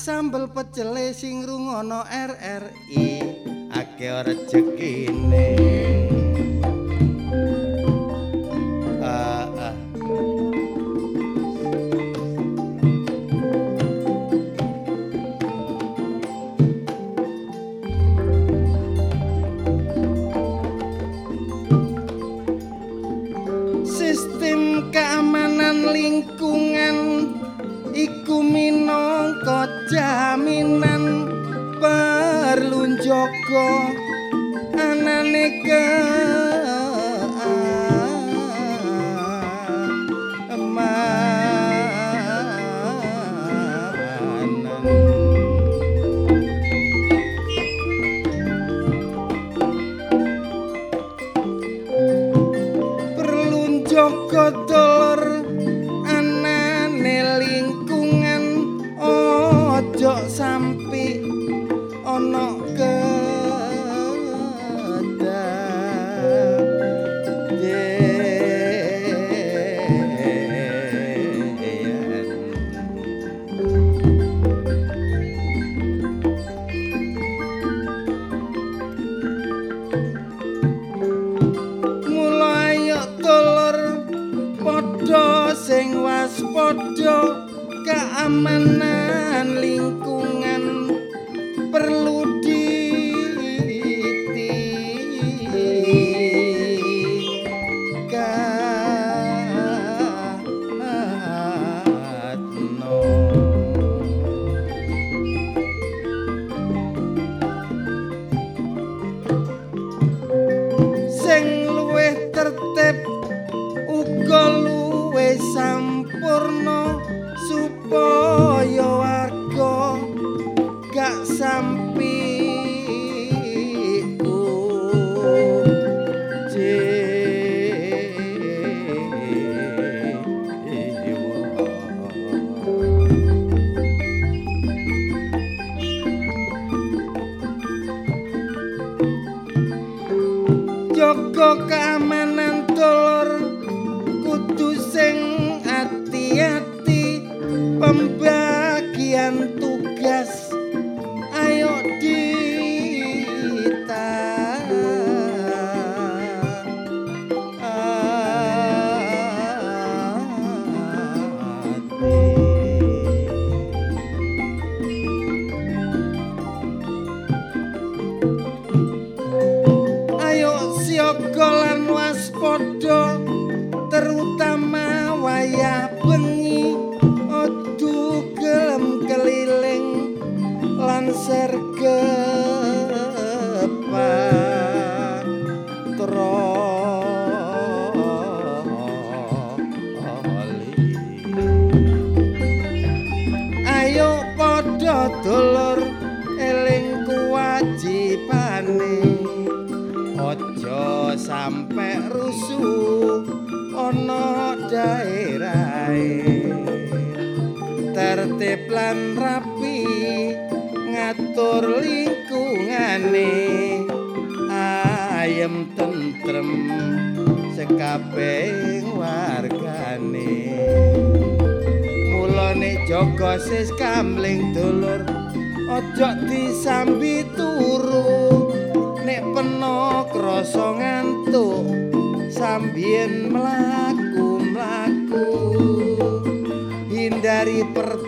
sambal jaga sis kamling dulur aja disambi turu. Nek peno krasa ngantuk sambien mlaku-mlaku. Hindari perbuatan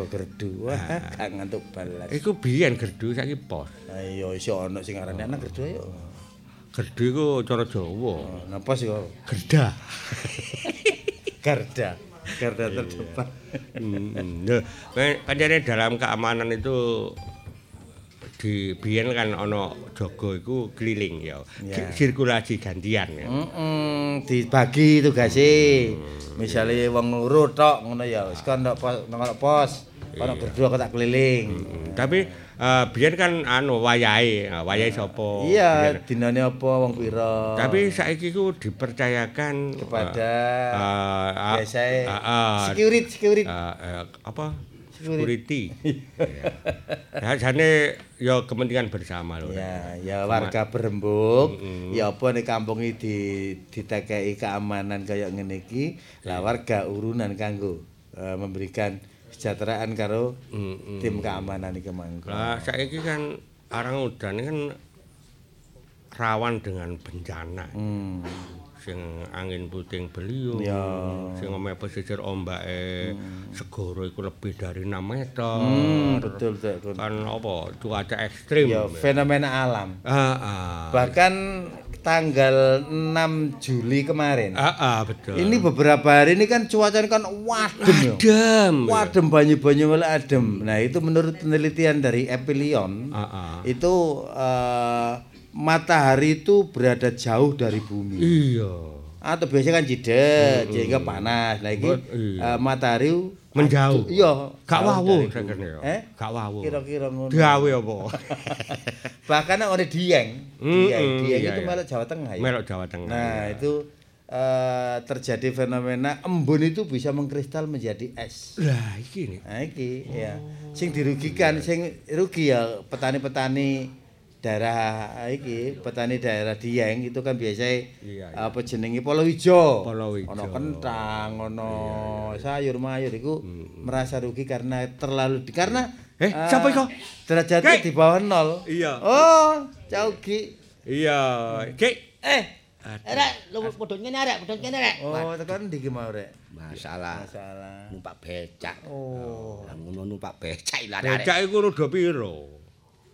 Joko Gerdu. Wah, gak ngantuk balas. Iku biyen gerdu saiki pos. Ayo iso ana sing arane anak Gerdu ayo. Gerdu iku cara Jawa. Oh, Napa sih kok? Gerda. Garda. Garda terdepan. Hmm. Nah, kancane dalam keamanan itu di biyen kan ana jaga iku keliling ya. Ya. Sirkulasi gantian ya. Heeh, dibagi tugase. Misale wong loro tok ngono ya, wis kon ndok pos, nang pos. Ono Gerdu aku tak keliling. Hmm, Tapi eh, biyen kan anu wayahe, wayahe sapa? Iya, dinane apa wong pira? Tapi saiki ku dipercayakan kepada eh, eh, biasanya eh, eh, security security. eh, eh, apa? Security. ya jane ya kepentingan bersama lho. Ya, ya warga berembuk, ya apa nek kampung iki di ditekeki keamanan kaya ngene iki, lah warga urunan kanggo eh, memberikan kesejahteraan karo Mm, mm. tim keamanan iki mangko. Lah saiki kan arang udan kan rawan dengan bencana. Hmm. Sing angin puting beliung, Ya. sing omahe pesisir ombake segara iku lebih dari 6 meter. Hmm, betul betul. Kan apa? Cuaca ekstrim. Ya fenomena alam. Ah, ah. Bahkan tanggal 6 Juli kemarin. Ah, ah, betul. Ini beberapa hari ini kan cuacanya kan wadem ya. adem. Wadem banyu-banyu mulai adem. Nah, itu menurut penelitian dari Epilion, Ah, ah. itu eh, matahari itu berada jauh dari bumi. Iya. Atau biasanya kan jidek, sehingga panas. Nah, ini eh, matahari Menjauh. Iya, Gak wawuh. Eh? Gak wawuh. Kira-kira ngono. Gawe apa? Bahkan oleh Dieng. Mm, Dieng, mm, Dieng iya, itu iya. malah Jawa Tengah ya. Melok Jawa Tengah. Nah, itu eh, terjadi fenomena embun itu bisa mengkristal menjadi es. Lah iki nih. Nah, iki Oh, ya. Sing dirugikan, sing rugi ya petani-petani daerah ah, iki, petani daerah Dieng itu kan Iya, iya. apa jenenge polo ijo. Ono kentang, ono Iya, sayur mayur iku merasa rugi karena terlalu di, karena Eh, siapa iku? Derajatnya Kek. di bawah nol. Iya. Oh, Caugi. Iya, Ki. Eh, Rek, lu padha ngene rek, padha ngene rek. Oh, tekan ndi ki mau rek? Masalah Masalah. numpak becak. Oh. Lah ngono numpak becak lah rek. Becak iku rada piro?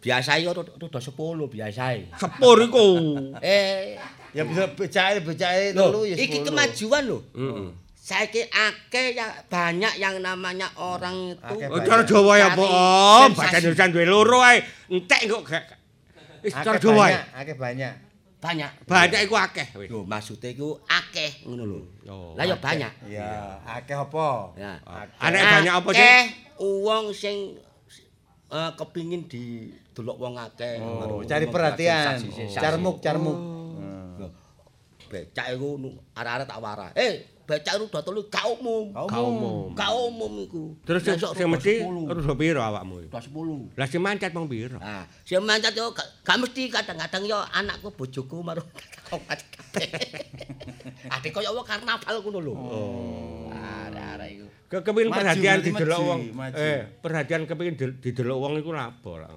Biasa yo rada 10 biasae. Sepur iku. Eh, Ya bisa becake becake lho, telu ya. iki 10. kemajuan lho. Heeh. Saiki akeh ya banyak yang namanya orang itu Akeh Oh, cara Jawa ya, Pak. Bahasa Indonesia duwe loro ae. Entek kok gak. Wis cara Akeh Jawa ae. banyak, akeh banyak. banyak. Banyak iku akeh wis. Lho, maksudnya iku akeh ngono lho. Oh. Lah ya banyak. Ya, akeh apa? Ya. Anek banyak apa sih? Akeh wong sing eh, kepingin didelok wong akeh. Oh, Karo cari perhatian. Carmuk, carmuk. Lho, Becak iku arek-arek tak warah. Eh, becak iku dotol gak umum. Gak umum. Gak umum iku. Terus sing Besok sing mesti 10. rada piro awakmu? Rada 10. Lah sing mancet mong piro? Nah, sing mancat yo gak, mesti kadang-kadang yo anakku bojoku macet kabeh. Ade koyo wong karnaval ngono lho. Oh. Arek-arek iku. Ke kepengin perhatian didelok wong. Eh, perhatian kepengin di- didelok wong iku lapo lah.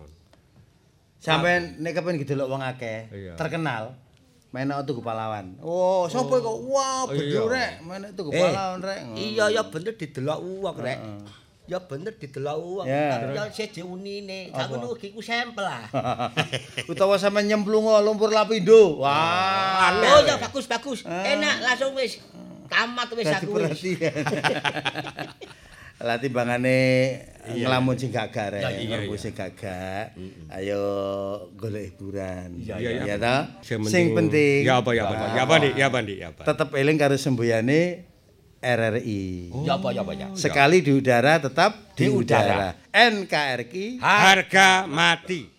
Sampai nek kepen didelok wong akeh, terkenal. Menak tuku pahlawan. Oh, sapa kok? Wah, Oh, bener rek, menak tuku Eh, pahlawan rek. Iya ya bener didelok uang rek. Ya bener didelok uang. Ya. Siji unine. Gak ngono iki ku sampel lah. Utawa sampe nyemplung lumpur lapindo. Wah. Oh ya bagus bagus. Enak langsung wis tamat wis aku wis. perhatian. Lah timbangane ngelamun sing gagak rek, Ya, iya, ngerbu iya. sing gagak. Ayo golek hiburan. Iya, iya. Ya ta? Sing penting. Ya apa ya apa? Ya apa Dik? Ya apa Dik? Ya apa? Tetep eling karo semboyane RRI. Ya apa ya apa ya. Sekali di udara tetap di, Di udara. udara. NKRI Harga mati.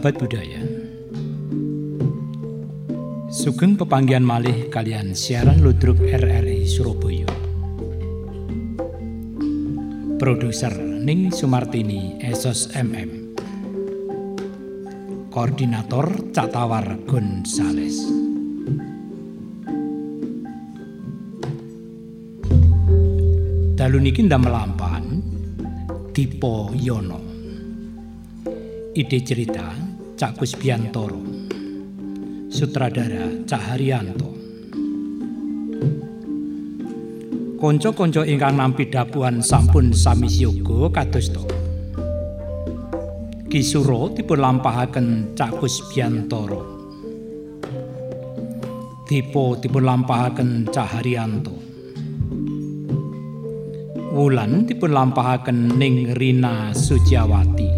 Sahabat budaya. Sugeng pepanggian malih kalian siaran ludruk RRI Surabaya. Produser Ning Sumartini Esos MM. Koordinator Catawar Gonzales. Dalu niki ndamel lampahan Dipo Yono. Ide cerita Cak Kusbiantoro. Sutradara Cak Haryanto. Konco-konco ingkang nampi dapuan sampun sami siyoga kados to. Kisuro dipun lampahaken Cak Kusbiantoro. Dipo dipun lampahaken Cak Haryanto. Wulan dipun lampahaken ning Rina Suciawati.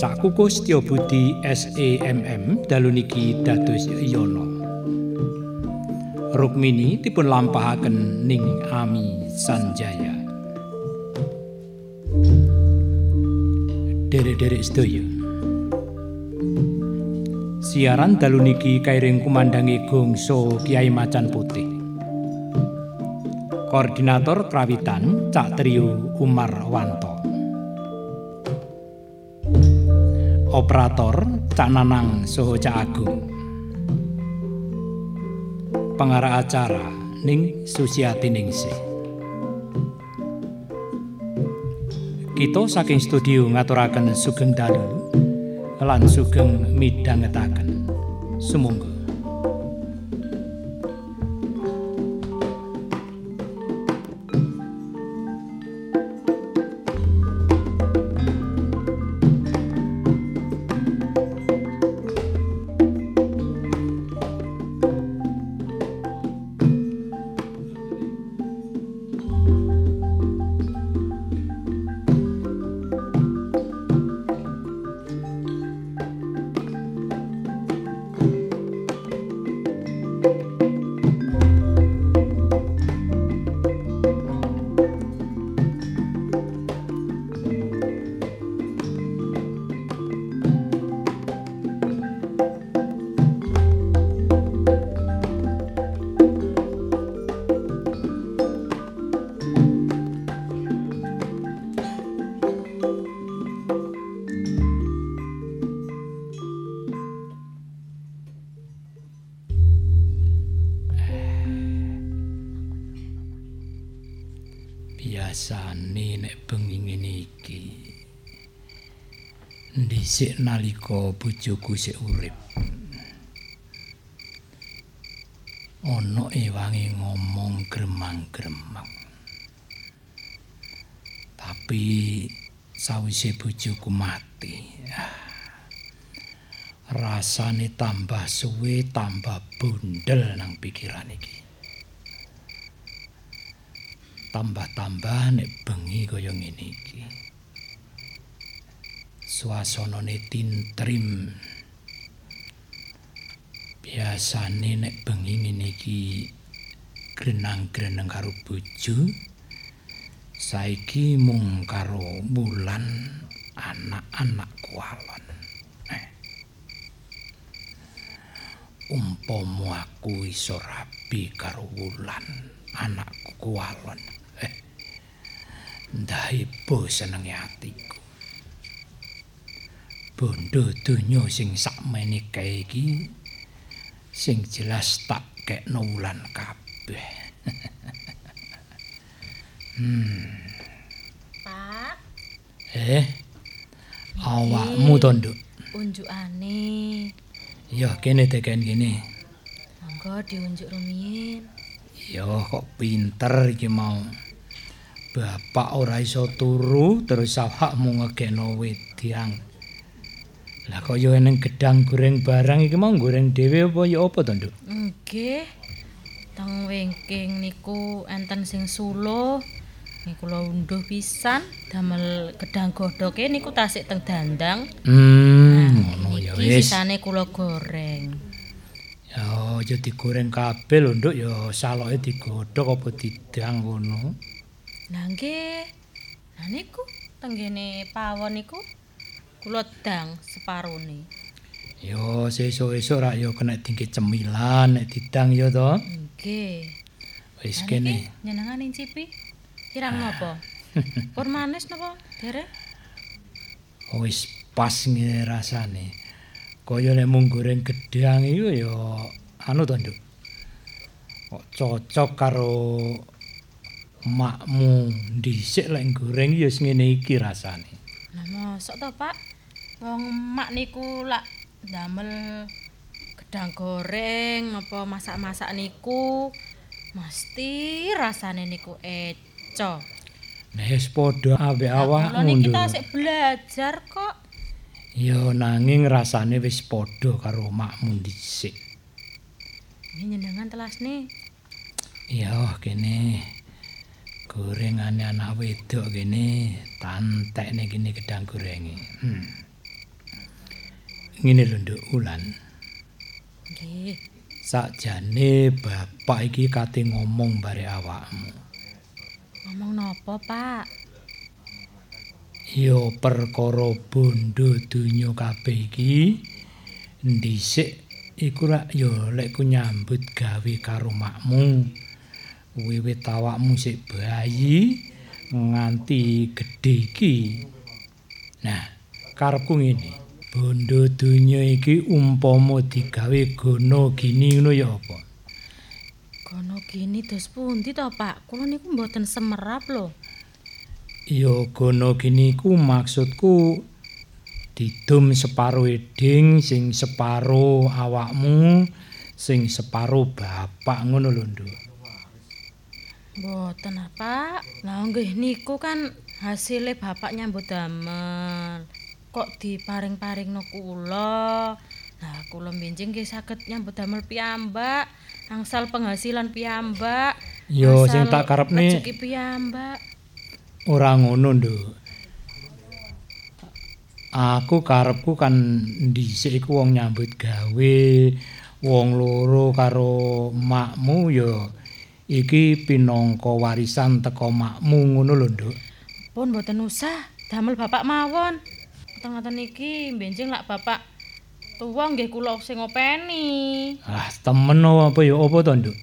Cak Kukus Tio Budi SEMM dalu niki dados Yono. Rukmini dipun lampahaken ning Ami Sanjaya. Derek-derek sedaya. Siaran dalu niki kairing kumandangi gongso Kiai Macan Putih. Koordinator Krawitan Cak Trio Umar Wanto. Operator Cak Nanang Soho Cak Agung. Pengarah acara Ning Susiati Ningsih. Kita saking studio ngaturaken sugeng dalu lan sugeng midhangetaken. Sumangga. Dhisik nalika bojoku sik urip. Ana ewange ngomong gremang-gremeng tapi sawise bojoku mati. Ah, rasane tambah suwe tambah bundel nang pikiran iki. Tambah-tambah nek bengi kaya ngene iki. Suasanane tintrim. Biasane nek bengi ngene iki grenang-greneng karo bojo. Saiki mung karo bulan anak-anak kualon. Eh. Umpama aku iso rabi karo wulan anakku kualon. Ndaibo senenge atiku. Bondo donya sing sakmene kae iki sing jelas tak kekno wulan kabeh. hmm. Pak, Eh. Awakmu to, Nduk? unjukane. Ya kene teken kene. Monggo diunjuk rumiyin. Ya kok pinter iki mau. Bapak ora iso turu terus awakmu ngegeno wedang. Lah kaya eneng gedang goreng barang iki mau goreng dhewe apa ya apa to, Nduk? Nggih. Teng wingking niku enten sing suluh. Niku kula unduh pisan damel gedang godhoke niku tasik teng dandang. Hmm, ngono ya wis. sisane kula goreng. Ya aja digoreng kabeh lho, Nduk, ya saloke digodhog apa didang ngono. Lah nggih. Lah niku tenggene pawon niku kula dang separone. Yo sesuk-esuk rak yo kena tinggi cemilan nek didang yo to. Nggih. Wis kene. niki Njenengan ncipi. Kirang napa? Pun manis napa, Derek? Wis pas ngene rasane. Kaya nek mung goreng gedang iku ya anu to, Nduk. Kok cocok karo makmu dhisik lek goreng ya wis ngene iki rasane. Lah mosok to, Pak? Wong mak niku lak damel gedang goreng apa masak-masak niku mesti rasane niku eco. Wis padha ambek awakmu, Kula niki Nduk. tasik belajar kok. Ya nanging rasane wis padha karo makmu dhisik. Ini njenengan telasne. Iya, kene gorengane anak wedok kene tantekne kene gedang gorenge. Hmm. Ngene lho Nduk Ulan. Nggih. Sakjane bapak iki kate ngomong bare awakmu. Ngomong napa, Pak? Ya perkara bondo donya kabeh iki ndhisik iku rak ya lek ku nyambut gawe karo makmu. Wiwit awakmu sik bayi nganti gedhe iki. Nah, karepku ngene. Bondo donya iki umpama digawe gono gini ngono ya apa? Kono gini dos pundi to, Pak? Kula niku mboten semerap lho. Ya gono gini ku maksudku didum separo eding sing separo awakmu sing separo bapak ngono lho Nduk. Mboten apa? Lah nggih niku kan hasilnya bapak nyambut damel. Kok diparing-paringno kula? Lah kula benjing nggih saged nyambut damel piyambak. Angsal penghasilan piyambak. Yo, sing tak karepne- Rezeki piyambak. Ora ngono Nduk. Aku karepku kan dhisik iku wong nyambut gawe, wong loro karo makmu ya iki pinangka warisan teko makmu ngono lho Nduk. Pun mboten usah damel bapak mawon. Ngoten-ngoten iki benjing lak bapak tuwa nggih kula sing ngopeni. Ah, temen apa ya apa to Nduk?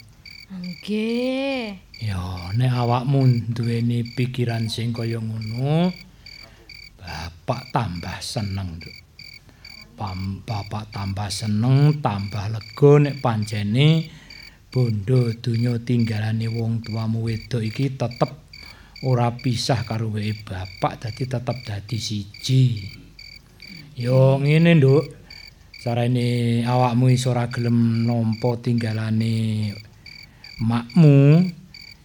Nggih. Ya, nek awakmu duweni pikiran sing kaya ngono, bapak tambah seneng, Nduk. Bapak tambah seneng, tambah lega nek pancene bondo donya tinggalane wong tuamu wedok iki tetep ora pisah karo wae bapak dadi tetep dadi siji. Yo ngene, Nduk. Carane awakmu iso ora gelem nampa tinggalane makmu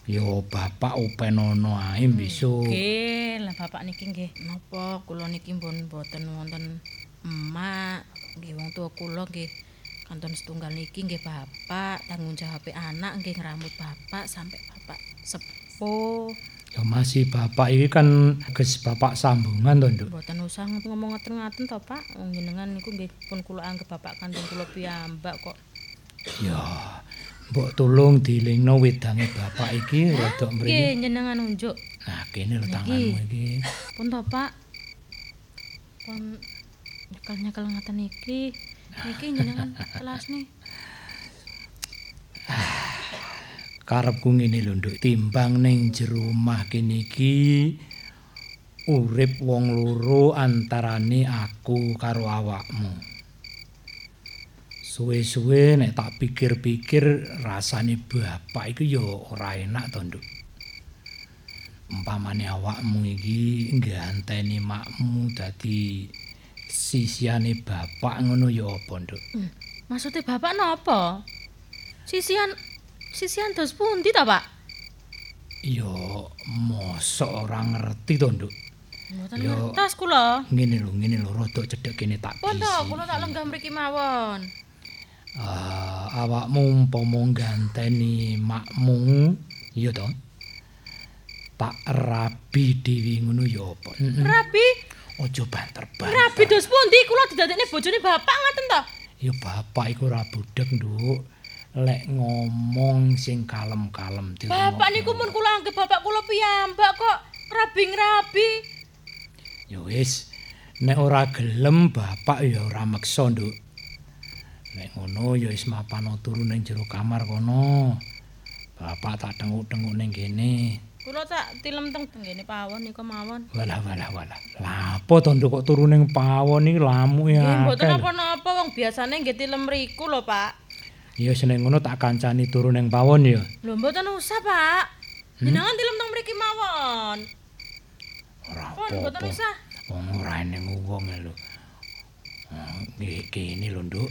ya bapak upenono ae besok. Nggih, lah bapak niki nggih napa kula niki pun boten wonten emak. Nggih wong tua kula nggih kanton setunggal niki nggih bapak tanggung jawab anak nggih ngramut bapak sampai bapak sepuh. Ya masih bapak iki kan ges bapak sambungan to, Nduk. Mboten usah ngomong ngaten-ngaten to, Pak. Wong jenengan niku nggih pun kula anggap bapak kandung kula piyambak kok. Ya mbok tolong dilingno wedange bapak iki rada mrene. Nggih, jenengan unjuk. Nah, kene lho tanganmu iki. Pun to, Pak. Pun nyekel-nyekel ngaten iki. Niki jenengan telas nih. Karepku ngene lho, Nduk. Timbang ning jero omah kene iki urip wong loro antarane aku karo awakmu. Suwe-suwe nek tak pikir-pikir rasane bapak iku ya ora enak to, Nduk. Umpamane awakmu iki ngganteni makmu dadi sisiane bapak ngono ya apa, Nduk? Maksudnya bapak napa? Sisian sisian dos pundi ta, Pak? Ya mosok ora ngerti to, Nduk. Mboten ngertos kula. Ngene lho, ngene lho, rada cedhek kene tak bisi. kula tak lenggah mriki mawon. Ah, awakmu umpama ganteni makmu, iya to? Tak rabi dhewe ngono ya apa? Rabi, Aja banter-banter. rabi dos pundi kula didadekne bojone bapak ngaten to? Ya bapak iku ora budhek, Nduk. Lek ngomong sing kalem-kalem dirungokno. Bapak niku mun kula anggap bapak kula piyambak kok rabi-rabi. Ya wis, nek ora gelem bapak ya ora meksa, Nduk. Nek ngono ya wis mapan turu ning jero kamar kono. Bapak tak tenguk-tenguk ning kene. Kula tak tilem teng tenggene pawon niku mawon. Walah walah walah. Lah apa to Nduk kok turu ning pawon iki lamuke Nggih mboten akeh. napa-napa wong biasane nggih tilem mriku lho, Pak. Ya seneng ngono tak kancani turu ning pawon ya. Lho mboten usah, Pak. Jenengan tilem teng mriki mawon. Ora Pun mboten apa-apa. usah. Ora eneng wong lho. Nggih kene lho, Nduk.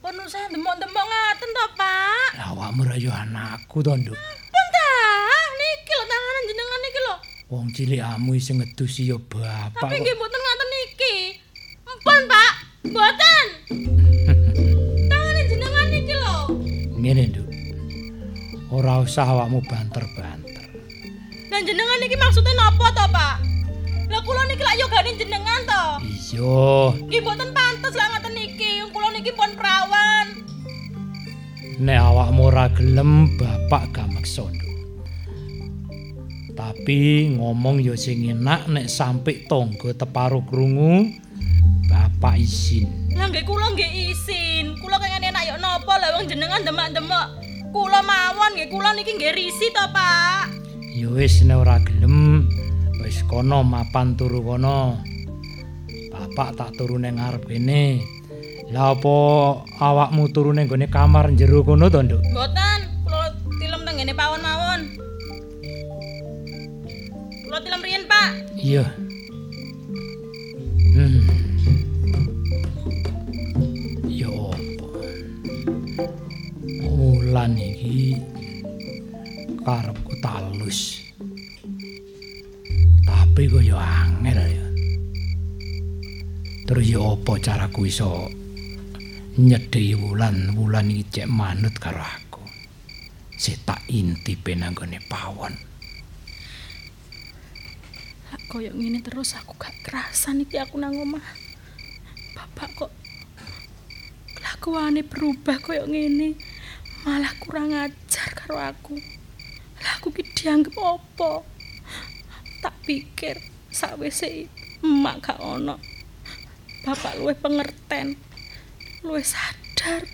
Pun usah demok-demok ngaten to, Pak. Awakmu ra yo anakku to, Nduk. Pun ta, niki lho tanganan jenengan niki lho. Wong cilikamu isih ngedusi ya bapak. Tapi nggih mboten ngaten niki. Empun, Pak. Mboten. Ngene, Nduk. Ora usah awakmu banter-banter. Dan jenengan niki maksudnya napa to, Pak? Lah kula niki lak yogane jenengan to. Iya, Nggih mboten pantes lah ngaten niki. Kula niki pun perawan. nek awakmu ora gelem bapak gak maksa, Nduk. Tapi ngomong ya sing enak nek sampe tangga teparo krungu bapak izin. Lah nggih kula nggih isin. Kula kengene enak yo napa lah wong jenengan demak-demak. Kula mawon nggih kula niki nggih risi to, Pak. Ya wis nek ora gelem wis kono mapan turu kono. Bapak tak turu ning ngarep kene. Lah apa awakmu turu ning gone kamar jero kono to, Nduk? Mboten, kula tilem teng ngene pawon mawon. Kula tilem riyen, Pak. Iya. Hmm. Wulan iki karepku talus. Tapi kok ya angel ya. Terus ya apa caraku iso nyedhi wulan wulan iki cek manut karo aku. Setak inti penanggone pawon. Koyo ngene terus aku gak kerasan iki aku nang omah. Bapak kok kelakuane berubah koyo ngene. Malah kurang ajar karo aku. Lah aku ki dianggep apa? Tak pikir sawise emak gak ono. Bapak luwih pengerten. Luwih sadar.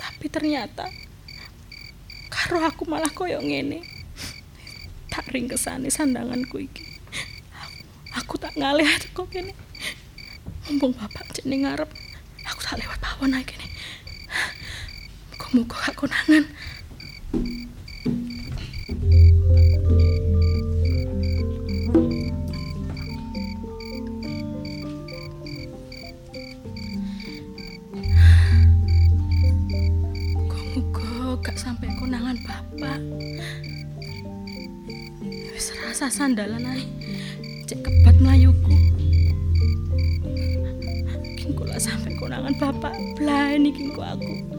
Tapi ternyata karo aku malah koyo ngene. tak ringkesane sandanganku iki. Aku, aku tak ngalih kok kene. Mumpung bapak cek ning ngarep, aku tak lewat pawon ae kene. Muga-muga gak konangan. Sampai konangan bapak. Sandalan ae. Cek kebat sampe konangan bapak kok aku.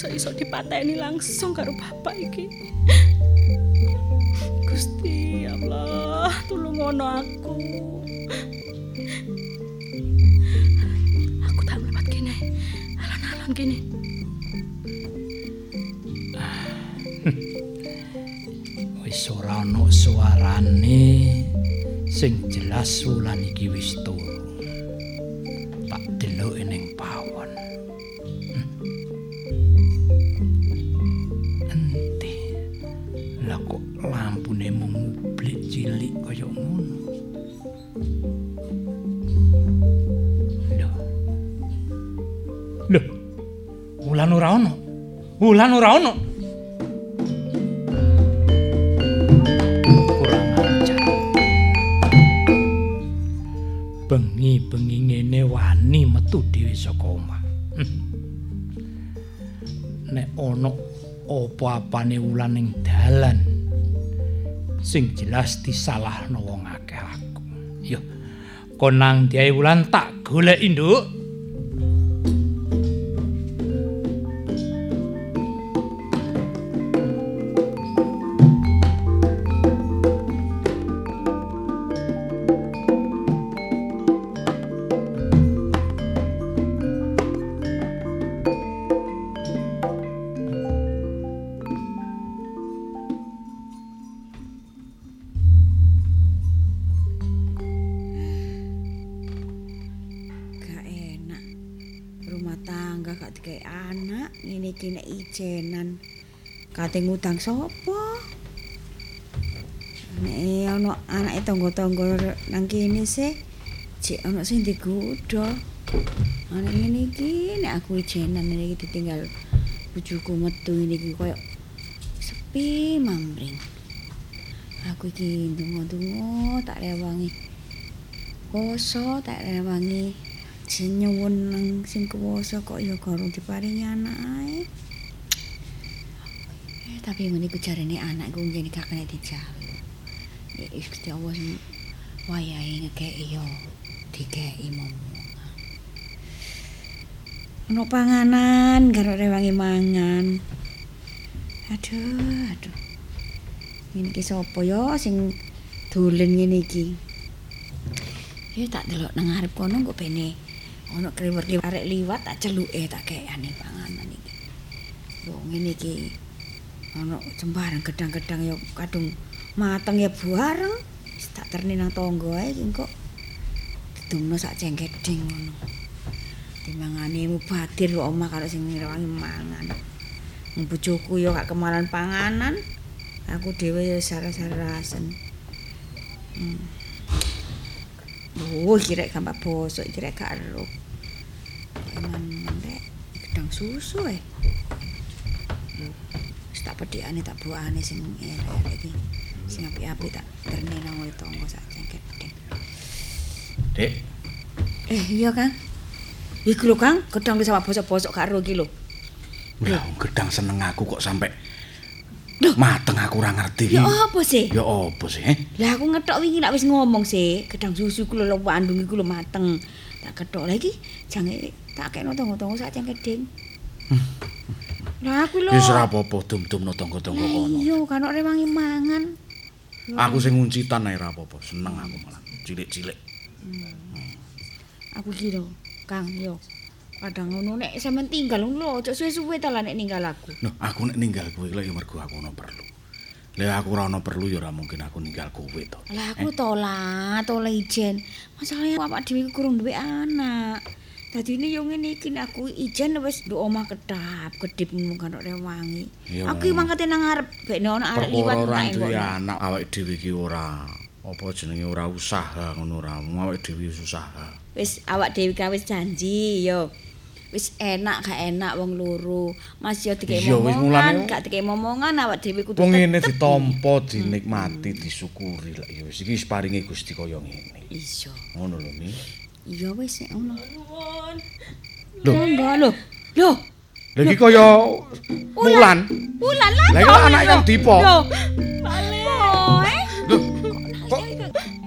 Iso-iso dipateni langsung karo bapak iki. Gusti Allah, tulung ngono aku. Aku tak mlepat kene. Alon-alon kene. wis ora ana suarane sing jelas wulan iki wis turu. Wulan ora ana. kurang ajar. Bengi-bengi ngene wani metu dhewe saka omah. Hmm. Nek ana apa-apane wulan ning dalan sing jelas disalahno wong akeh aku. Yo, konang diae wulan tak goleki, Nduk. Kate ngutang sapa? Nek ana anake tangga-tangga nang kene sih, jek ana sing digodho. Ana ngene iki nek aku ijenan iki ditinggal bojoku metu iki koyo sepi mamring. Aku iki ndonga-ndonga tak rewangi. Poso tak rewangi sing nyuwun nang sing kuwasa kok ya gorong diparingi anak ae. Tapi ngene jarene anak iku ngene gak kena dijalu. Ya Gusti Allah wayahe ngekeki yo dikeki momong. Ono panganan karo rewangi mangan. Aduh, aduh. Ngene iki sapa ya sing dolen ngene iki? Ya tak delok nang ngarep kono kok bene ana kriwer-kriwer arek liwat tak celuke tak kekane panganan iki. Yo ngene iki ana jembarang gedang-gedang ya kadung mateng ya bareng. Wis tak terni nang tangga ae iki kok didungno sak cengkeding ngono. Timangane mubadir kok omah karo sing ngrewangi mangan. Bojoku ya gak kemalan panganan. Aku dhewe ya sara-sarasen. Hmm. Oh, kira gampang bosok, kira gak ero. Eman rek, gedang susu eh. Wis tak pedhekane tak buahane sing elek iki. Sing apik-apik tak terne nang ngene tangga sak cengket gedeng. Dik, Eh, iya, Kang. Iku lho, Kang, gedang wis sama bosok-bosok karo iki lho. wong gedang seneng aku kok sampe Loh. mateng aku ora ngerti. Ya apa sih? Ya apa sih? eh? Lah aku ngetok wingi nak wis ngomong sih, gedang susu ku lho Bandung iku lho mateng. Tak ketok lagi jange tak kekno tonggo-tonggo sak cengkeding. Lah aku lho. Wis ora apa-apa dum-dumno tangga-tangga kono. Iya, kan ora rewangi mangan. Aku sing nguncitan ae ora apa-apa, seneng aku malah. Cilik-cilik. Aku lho, Kang, yo. Kadang ngono nek sampean tinggal lho, ojo suwe-suwe ta lah nek ninggal aku. Loh, aku nek ninggal kowe lho ya mergo aku ono perlu. Lah aku ora ono perlu ya ora mungkin aku ninggal kowe to. Lah aku tolak, tolak ijen. Masalahnya awak dhewe kurang duwe anak. Dadi yo ngene iki nek aku ijen wis nduk omah kedap, kedip mung kan rewangi. Iya. Aku iki mangkate nang ngarep, bekne ana arek liwat ora tak duwe engko. anak awake dhewe iki ora apa jenenge ora usaha ngono ora. Wong awake dhewe wis usaha. Wis awak dhewe kan wis janji yo. Wis enak gak enak wong loro. Mas yo dikek momongan, gak dikek momongan awak dhewe kudu Wong ngene tetep. ditampa, dinikmati, disyukuri lah ya wis iki wis paringe Gusti kaya ngene. Iya. Ngono lho Mi. Iya wis nek ngono. Lho. Enggak lho. Lho, Lha iki kaya Mulan. ulan lah. Iki anak yang dipo. Lho. Lho, kok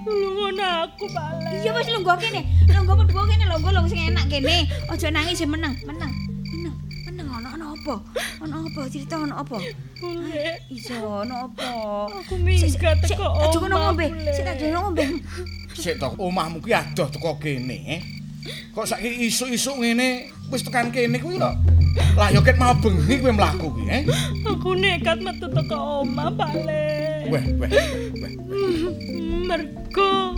Nulungun aku, Bale. Iya wis lungguh kene. Lungguh mendhuwa kene lungguh lung sing enak kene. Aja nangis sing meneng, meneng. Meneng. Meneng ana ana apa? Ana apa? Cerita ana apa? Bule, Iso ana apa? aku minggat teko omah, ngombe. Sik tak jono ngombe. sik to omahmu ki adoh teko kene, eh? Kok saiki isuk-isuk ngene wis tekan kene kuwi lho. Lah yo ket mau bengi kowe mlaku ki, eh? Aku nekat metu teko omah, Bale. Weh, weh, weh. Mergo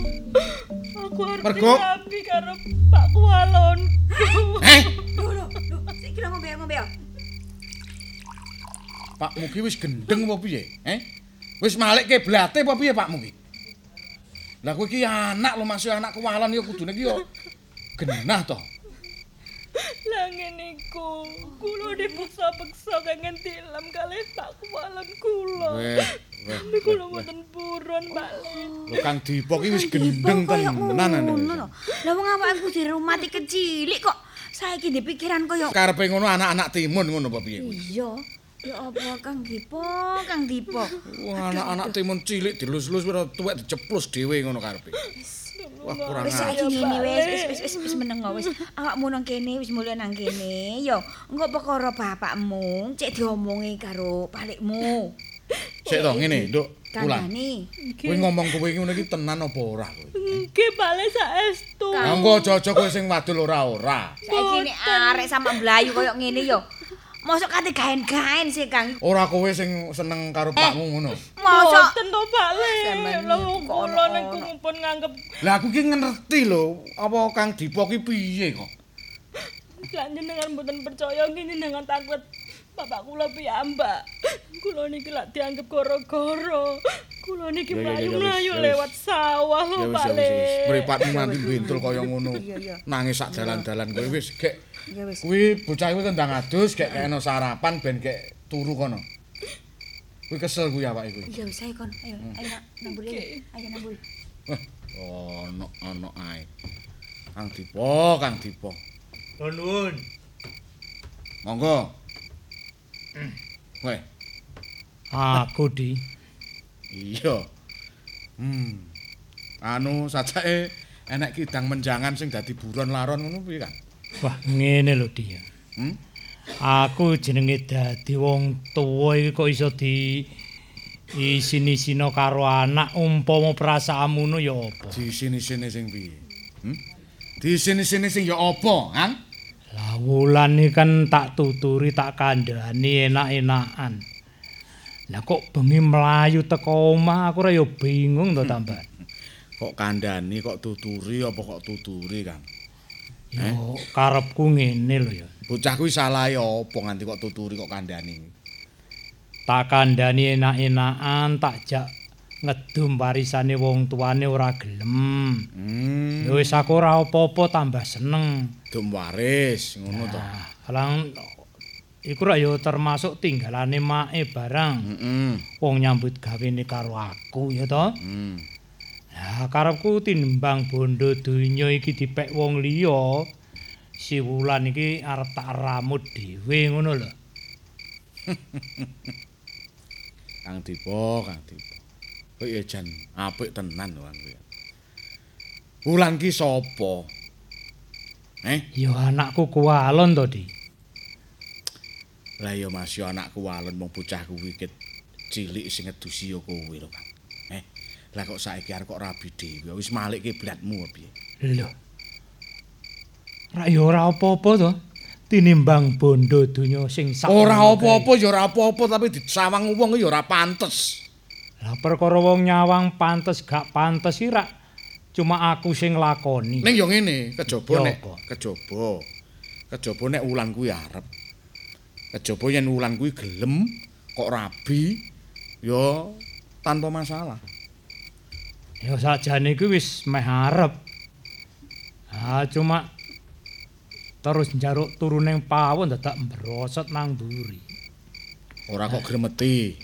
aku arep Mergo? rapi karo Pak Kualonku. Eh, Lho lho lho. Sik kira ngombe ngombe. ya. Pakmu ki wis gendeng apa piye? Eh? Wis malik keblate apa piye Pakmu ki? Lah kowe ki anak lho masih anak kewalan ya kudune ki yo genah to. Lah ngene iku, kula dipaksa-paksa kangen tilem kalih Kualon kula. Weh, weh. Tapi kula mboten purun, Bale. Lho Kang Dipo ki wis gendeng Kaya tenan ane. lho. Lah wong awakku dirumati kecilik kok saiki di pikiran kaya Karepe ngono anak-anak timun ngono apa piye? Iya. Ya apa Kang Dipo, Kang Dipo. Wah, anak-anak timun cilik dilus-lus ora tuwek diceplus dhewe ngono karepe. Wah, kurang Wis saiki ngene wis wis wis wis meneng wis. Awakmu nang kene wis mulya nang kene. Yo, engko perkara bapakmu cek diomongi karo palikmu. Sik to ngene, Nduk. Ulan. Kandhane. Kowe ngomong kowe iki ngono iki tenan apa ora kowe? Nggih, Bale saestu. Lah engko aja-aja kowe sing wadul ora-ora. Saiki nek arek sama mlayu koyo ngene yo. Mosok kate gaen-gaen sih, Kang. Ora kowe sing seneng karo pakmu ngono. Mosok to. Sampeyan Lha niku kok kula niku mumpun nganggep Lah aku ki ngerti lho, apa Kang Dipo ki piye kok. Lan jenengan mboten percaya nggih jenengan takut bapak kula piyambak. Kula niki lak dianggep gara-gara. Kula niki mlayu-mlayu lewat sawah lho Pak ya wis Le. Mripatmu nganti bentul kaya ngono. Nangis sak dalan-dalan kowe wis gek Ya wis. kuwi bocah kuwi kendang adus gek kena sarapan ben gek turu kono. Kuwi kesel kuwi awake kuwi. Iya wis ayo kon. Ayo, ayo nak namburi. ayo. Ayo namburi. Ono ono ae. Kang Dipo, Kang Dipo. Nuwun. Monggo. Weh, Aku di. iya. Hmm. Anu sajake enek kidang menjangan sing dadi buron laron ngono piye kan? Wah, ngene lho dia. Hmm? Aku jenenge dadi wong tuwa iki kok iso di isini-sino karo anak umpama perasaanmu ngono ya apa? Di sini-sini sing piye? Hmm? Di sini-sini sing ya apa, Kang? Lah wulan iki kan tak tuturi tak kandhani enak-enakan. Lah kok bengi mlayu teko omah aku ora ya bingung to tambah. Kok kandhani kok tuturi apa kok tuturi, Kang? Yo karepku ngene lho ya. Bocah kuwi salahe apa nganti kok tuturi kok kandhani? Tak kandhani enak-enakan tak jak ngedum warisane wong tuane ora gelem. Hmm, Ya wis aku ora apa-apa tambah seneng. dum waris ngono to. Nah, lang iku ra ya termasuk tinggalane make barang. Heeh. Wong nyambut gawene karo aku ya to. Hmm. Nah, karepku tinimbang bondo donya iki dipek wong liya. Si wulan iki arep tak ramut dhewe ngono lho. Kang Dipo, Kang Dipo. Kowe ya jan apik tenan lho Kang kowe. Wulan ki sapa? Eh, Ya anakku kuwalon to, Di. lah ya Mas ya anakku walon mung bocah kuwi cilik sing ngedusi ya kowe lho Kang. Lah kok saiki arep kok rabi dhewe wis malik kiblatmu piye? Lho. Ra ya ora apa-apa to. Tinimbang bondo donya sing sak. Ora apa-apa ya ora apa-apa tapi disawang wong ya ora pantes. Lah perkara wong nyawang pantes gak pantes iki ra cuma aku sing lakoni. Ning ya ngene, kejaba nek kejaba. Kejaba nek wulan kuwi arep. Kejaba yen wulan kuwi gelem kok rabi ya tanpa masalah. Ya sakjane kuwi wis meh arep. Ah cuma terus njaruk turu ning pawon dadak mbrosot nang mburi. Ora kok gremeti.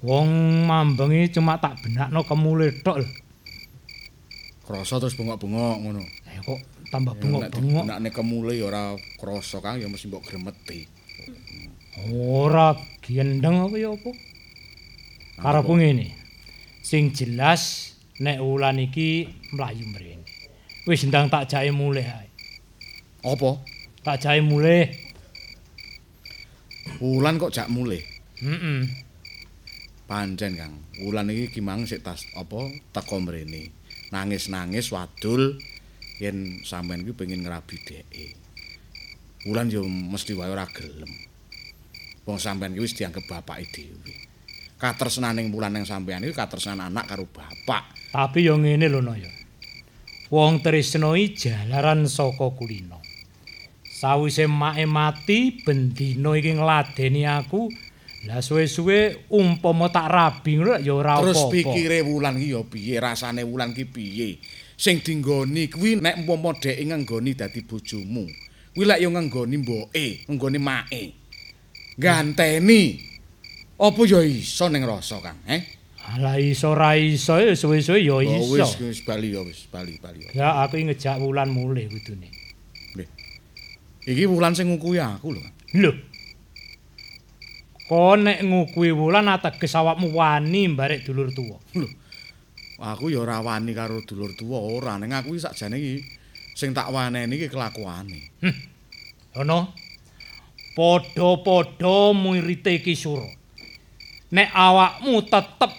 Wong mambengi cuma tak benakno kemule tok lho. Krasa terus bengok-bengok ngono. Lah kok tambah bengok-bengok. nek kemule ya ora krasa Kang ya mesti mbok gremeti. Ora gendeng apa ya apa? Karepku ngene. Sing jelas nek wulan iki mlayu mrene. Wis ndang tak jae mulih ae. Apa? Tak jae mulih. Wulan kok jak mulih. Heeh. Pancen Kang. Wulan iki kimang sik tas apa teko mrene. Nangis-nangis wadul yen sampean kuwi pengen ngrabi dheke. Wulan ya mesti wae ora gelem. Wong sampean kuwi wis dianggep bapake dhewe. Katresnaning wulan ning sampean iki katresnan anak karo bapak. Tapi yo ngene lho Naya. Wong tresno iki jalaran saka kulino. Sawise make mati bendina iki ngladeni aku. Lah suwe-suwe umpama tak rabi ngono ya ora apa-apa. Terus pikire wulan ki ya piye, rasane wulan ki piye? Sing dinggoni kuwi nek umpama dhek ngenggoni dadi bojomu. Kuwi lek ya ngenggoni mboke, ngenggoni make. Ganteni. Apa ya iso ning rasa, Kang? Eh? Lah iso ra iso ya suwe-suwe ya Oh, iso. wis wis bali ya wis, bali bali. ya. Aku ngejak wulan mulih kudune. Iki wulan sing ngukui aku lho. Lho. Kon nek ngukui wulan ateges awakmu wani mbarek dulur tuwa. Lho. Aku ya ora wani karo dulur tuwa ora, ning aku iki sakjane iki sing tak waneni iki kelakuane. Ono padha-padha muirite iki sura. Nek awakmu tetep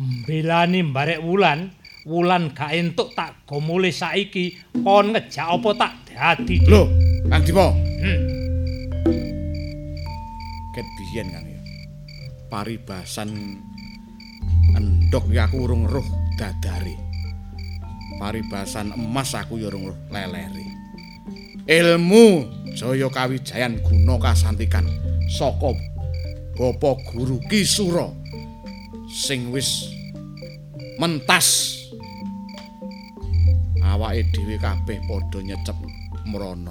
mbelani mbarek wulan, wulan gak entuk tak go mulih saiki, kon ngejak apa tak dadi. Lho, Kang Dipo. Hmm. Ket biyen Kang ya. Paribasan endok ya aku urung roh dadare. Paribasan emas aku ya urung roh lelere. ilmu Jaya Kawijayan guna kasantikan saka Bapa Guru Kisura sing wis mentas. Awake dhewe kabeh padha nyecep mrana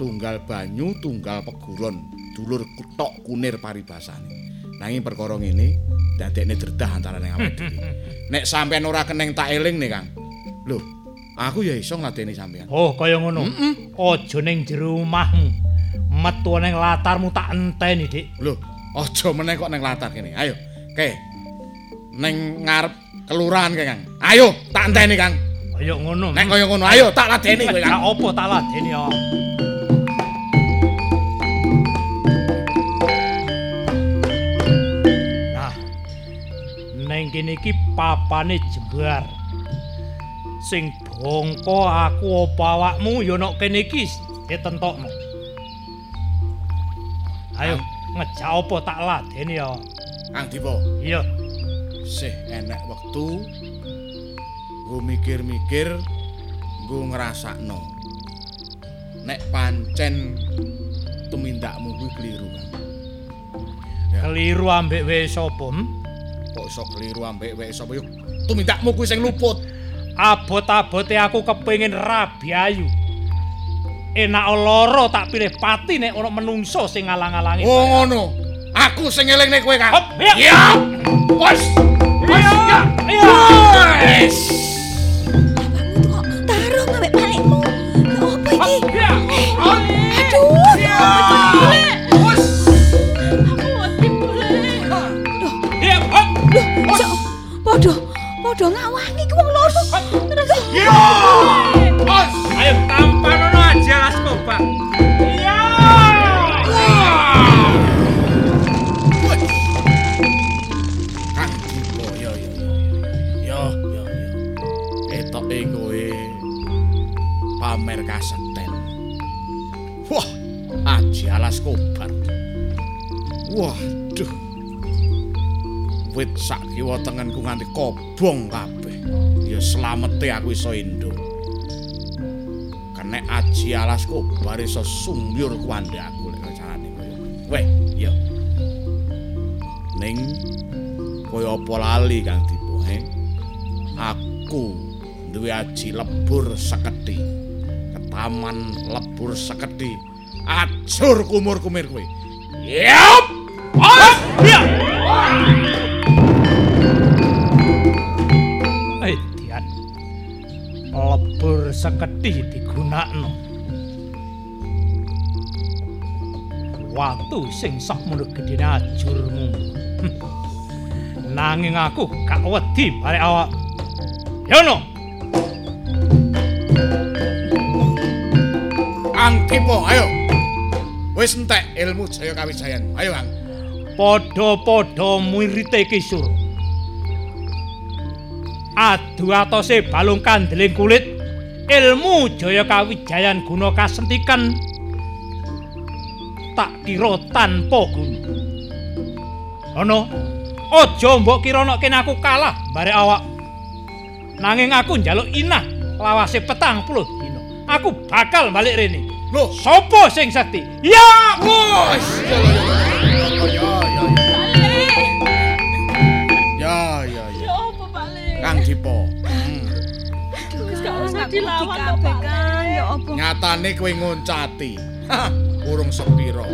tunggal banyu tunggal peguron dulur kutok kunir paribasane. Nanging perkara ngene dadekne dredah antarane awake dhewe. Nek sampean ora keneng tak eling nih Kang. Lho aku ya iso ngladeni sampean Oh, kaya ngono. Aja ning jero omahmu. Metu ning latarmu tak enteni, Dik. lho aja meneh kok neng latar kene ayo ke neng ngarep kelurahan ke Kang ayo tak enteni Kang Kaya ngono. nek kaya ngono ayo tak ladeni kowe Kang apa tak ladeni ya. Nah, neng kene iki papane jembar. Sing bongko aku apa awakmu ya nek kene iki ditentokno. Ayo, ngejak apa tak ladeni ya. Kang Dipo Iya, sih enek wektu nggo mikir-mikir nggo ngrasakno nek pancen tumindakmu kuwi kliru Kang keliru ambek wis sapa? hmm? kok iso kliru ambek wek sapa yo tumindakmu kuwi sing luput Abot-abote aku kepengin rabi ayu. Enak lara tak pilih pati nek ana menungso sing ngalang-alangi. oh ngono aku sing elingne kowe Kang Hop, iya. ya wes wes ya Iya. wes Bapakmu tuh kok taruh ngambek balikmu. Ya apa iki? Iya. Eh, Aduh, ya apa iki? Aku wedi boleh. Iya, hop. Loh, cok, podo, podo ngawangi waduh. Wit sak kiwa tengenku nganti kobong kabeh. Ya slamete aku iso endo kenek aji alas kobar iso sungyur kuwande aku lek carane koyo. Weh yo ning kaya apa lali Kang Dipo he? Aku duwe aji lebur sekedhi ketaman lebur sekedhi ajur kumur-kumir kowe yap Iya. Eh, sekedhi digunakno. Watu sing sakmono gedene ajurmu. Hm. Nanging aku gak wedi barek awak. Yono. Kang Dipo ayo wis entek ilmu jaya kawijayan ayo Kang Padha-padha mirite kisur. Adu atose balung kandeling kulit ilmu jaya kawijayan guna kasentikan tak kira tanpa guna. Ana aja mbok kira nek kene aku kalah barek awak. Nanging aku njaluk inah lawase petang puluh dina. Aku bakal balik rene. lho Sopo sing sakti? Ya! wes dilawan kok Pak. Ya apa? nyatane kowe ngoncati urung sepiro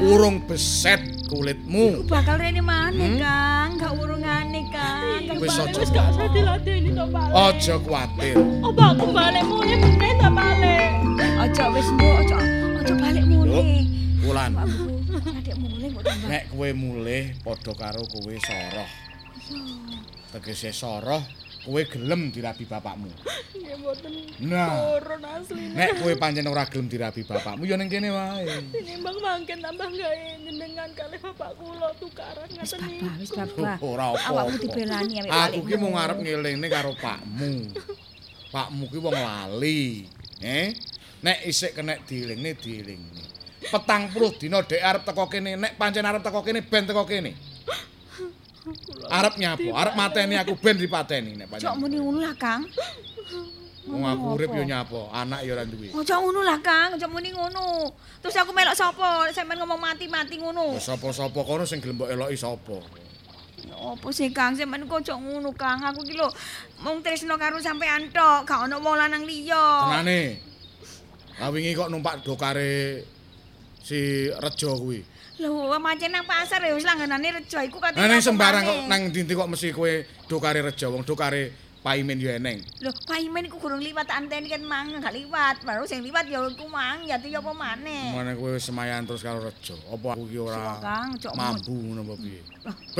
urung beset kulitmu Bakal rene maneh, Hmm? Kang. Gak urungane, Kang. Wis aja Wis gak usah diladeni to balik. aja kuwatir Apa aku balik mulai meneh ta balik? Ojo wis mbok, ojo ojo balik mulih. Wulan kok nek kowe mulih padha karo kowe soroh tegese soroh kowe gelem dirabi bapakmu Nggih mboten nah turun asline. nek kowe pancen ora gelem dirabi bapakmu ya ning kene wae Tinimbang mangken tambah gawe jenengan kalih bapak kula tukaran Wis ngaten Bapak, wis niku. Bapak. ora apa Awakmu dibelani balik. aku ki mau ngarep ngelingne karo pakmu pakmu ki wong lali eh nek isik kenek dielingne dielingne petang puluh dina dek arep teko kene nek pancen arep teko kene ben teko kene arep nyapo arep mateni aku ben dipateni nek Cok pancen muni ngono lah, Kang. Wong aku urip yo nyapa, anak yo ora duwe. Aja ngono lah, Kang. Aja muni ngono. Terus aku melok sapa? Sampeyan ngomong mati-mati ngono. Ya Sapa-sapa kono sing gelem eloki sapa? Ya Apa sih, Kang? Sampeyan kok aja ngono, Kang. Aku ki lho mung tresno karo sampeyan tok, gak ono wong lanang liya. Tenane. Lah wingi kok numpak dokare si Rejo kuwi. Lho, mancen nang pasar ya wis langganane rejo iku katene. Apa sembarang kok nang ndi kok mesti kowe dokare Rejo, wong dokare Paimin yo eneng. Lho, paimen iku gurung liwat anteni kan mang gak liwat. Baru sing liwat ya iku mang, ya ya apa maneh. Mane kowe semayan terus karo Rejo. Apa aku ki ora mampu ngono apa piye?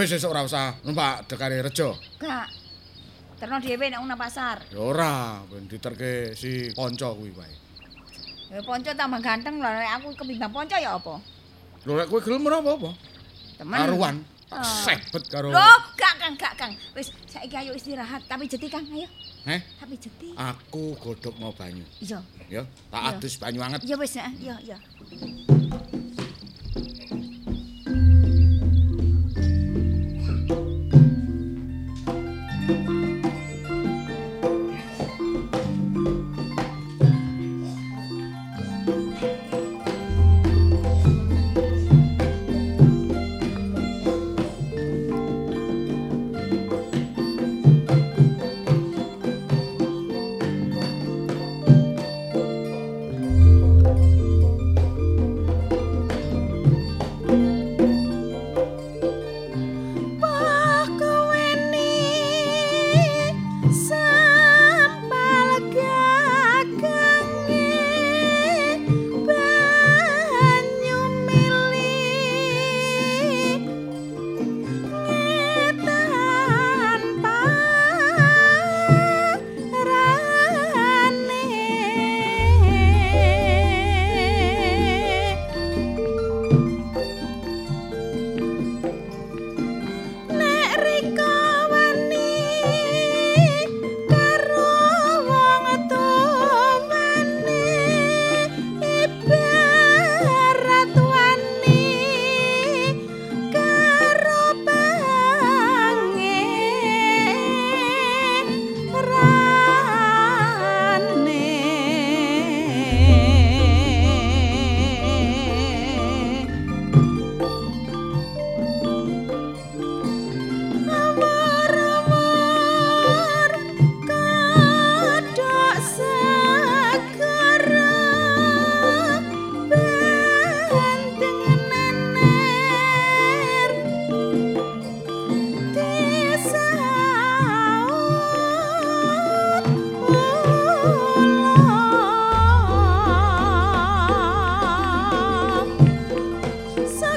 Wis esuk ora usah numpak dokare Rejo. Gak. Terno dhewe nek nang pasar. Ya ora, ben diterke si kanca kuwi wae. Ya ponco tambah ganteng lho, aku ketimbang ponco ya apa? Lho lek kowe gelem ora apa-apa. Temen. Karuan. Oh. Sebet karo Loh, gak Kang, gak Kang. Wis saiki ayo istirahat, tapi jeti Kang, ayo. Heh, Tapi jeti. aku godhog mau banyu. Iya. Ya, tak Iya. adus banyu anget. Iya wis, ah, iya,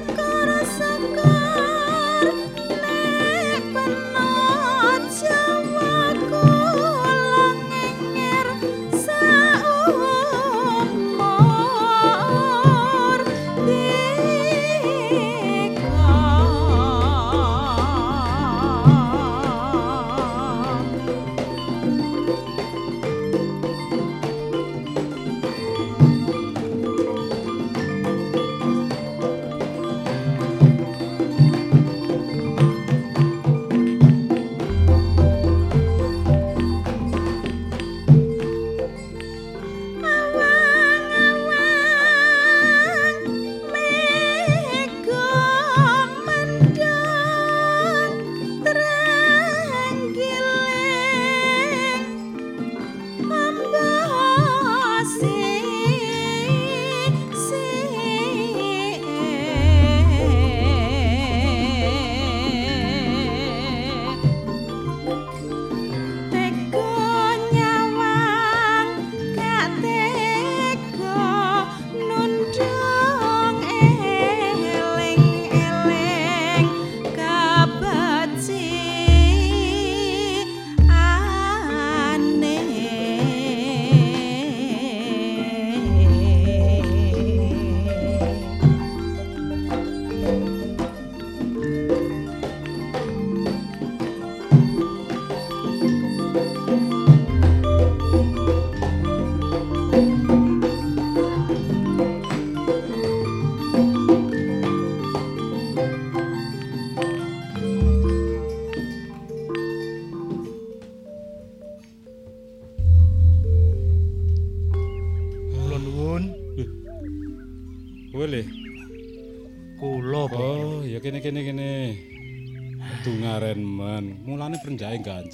Go.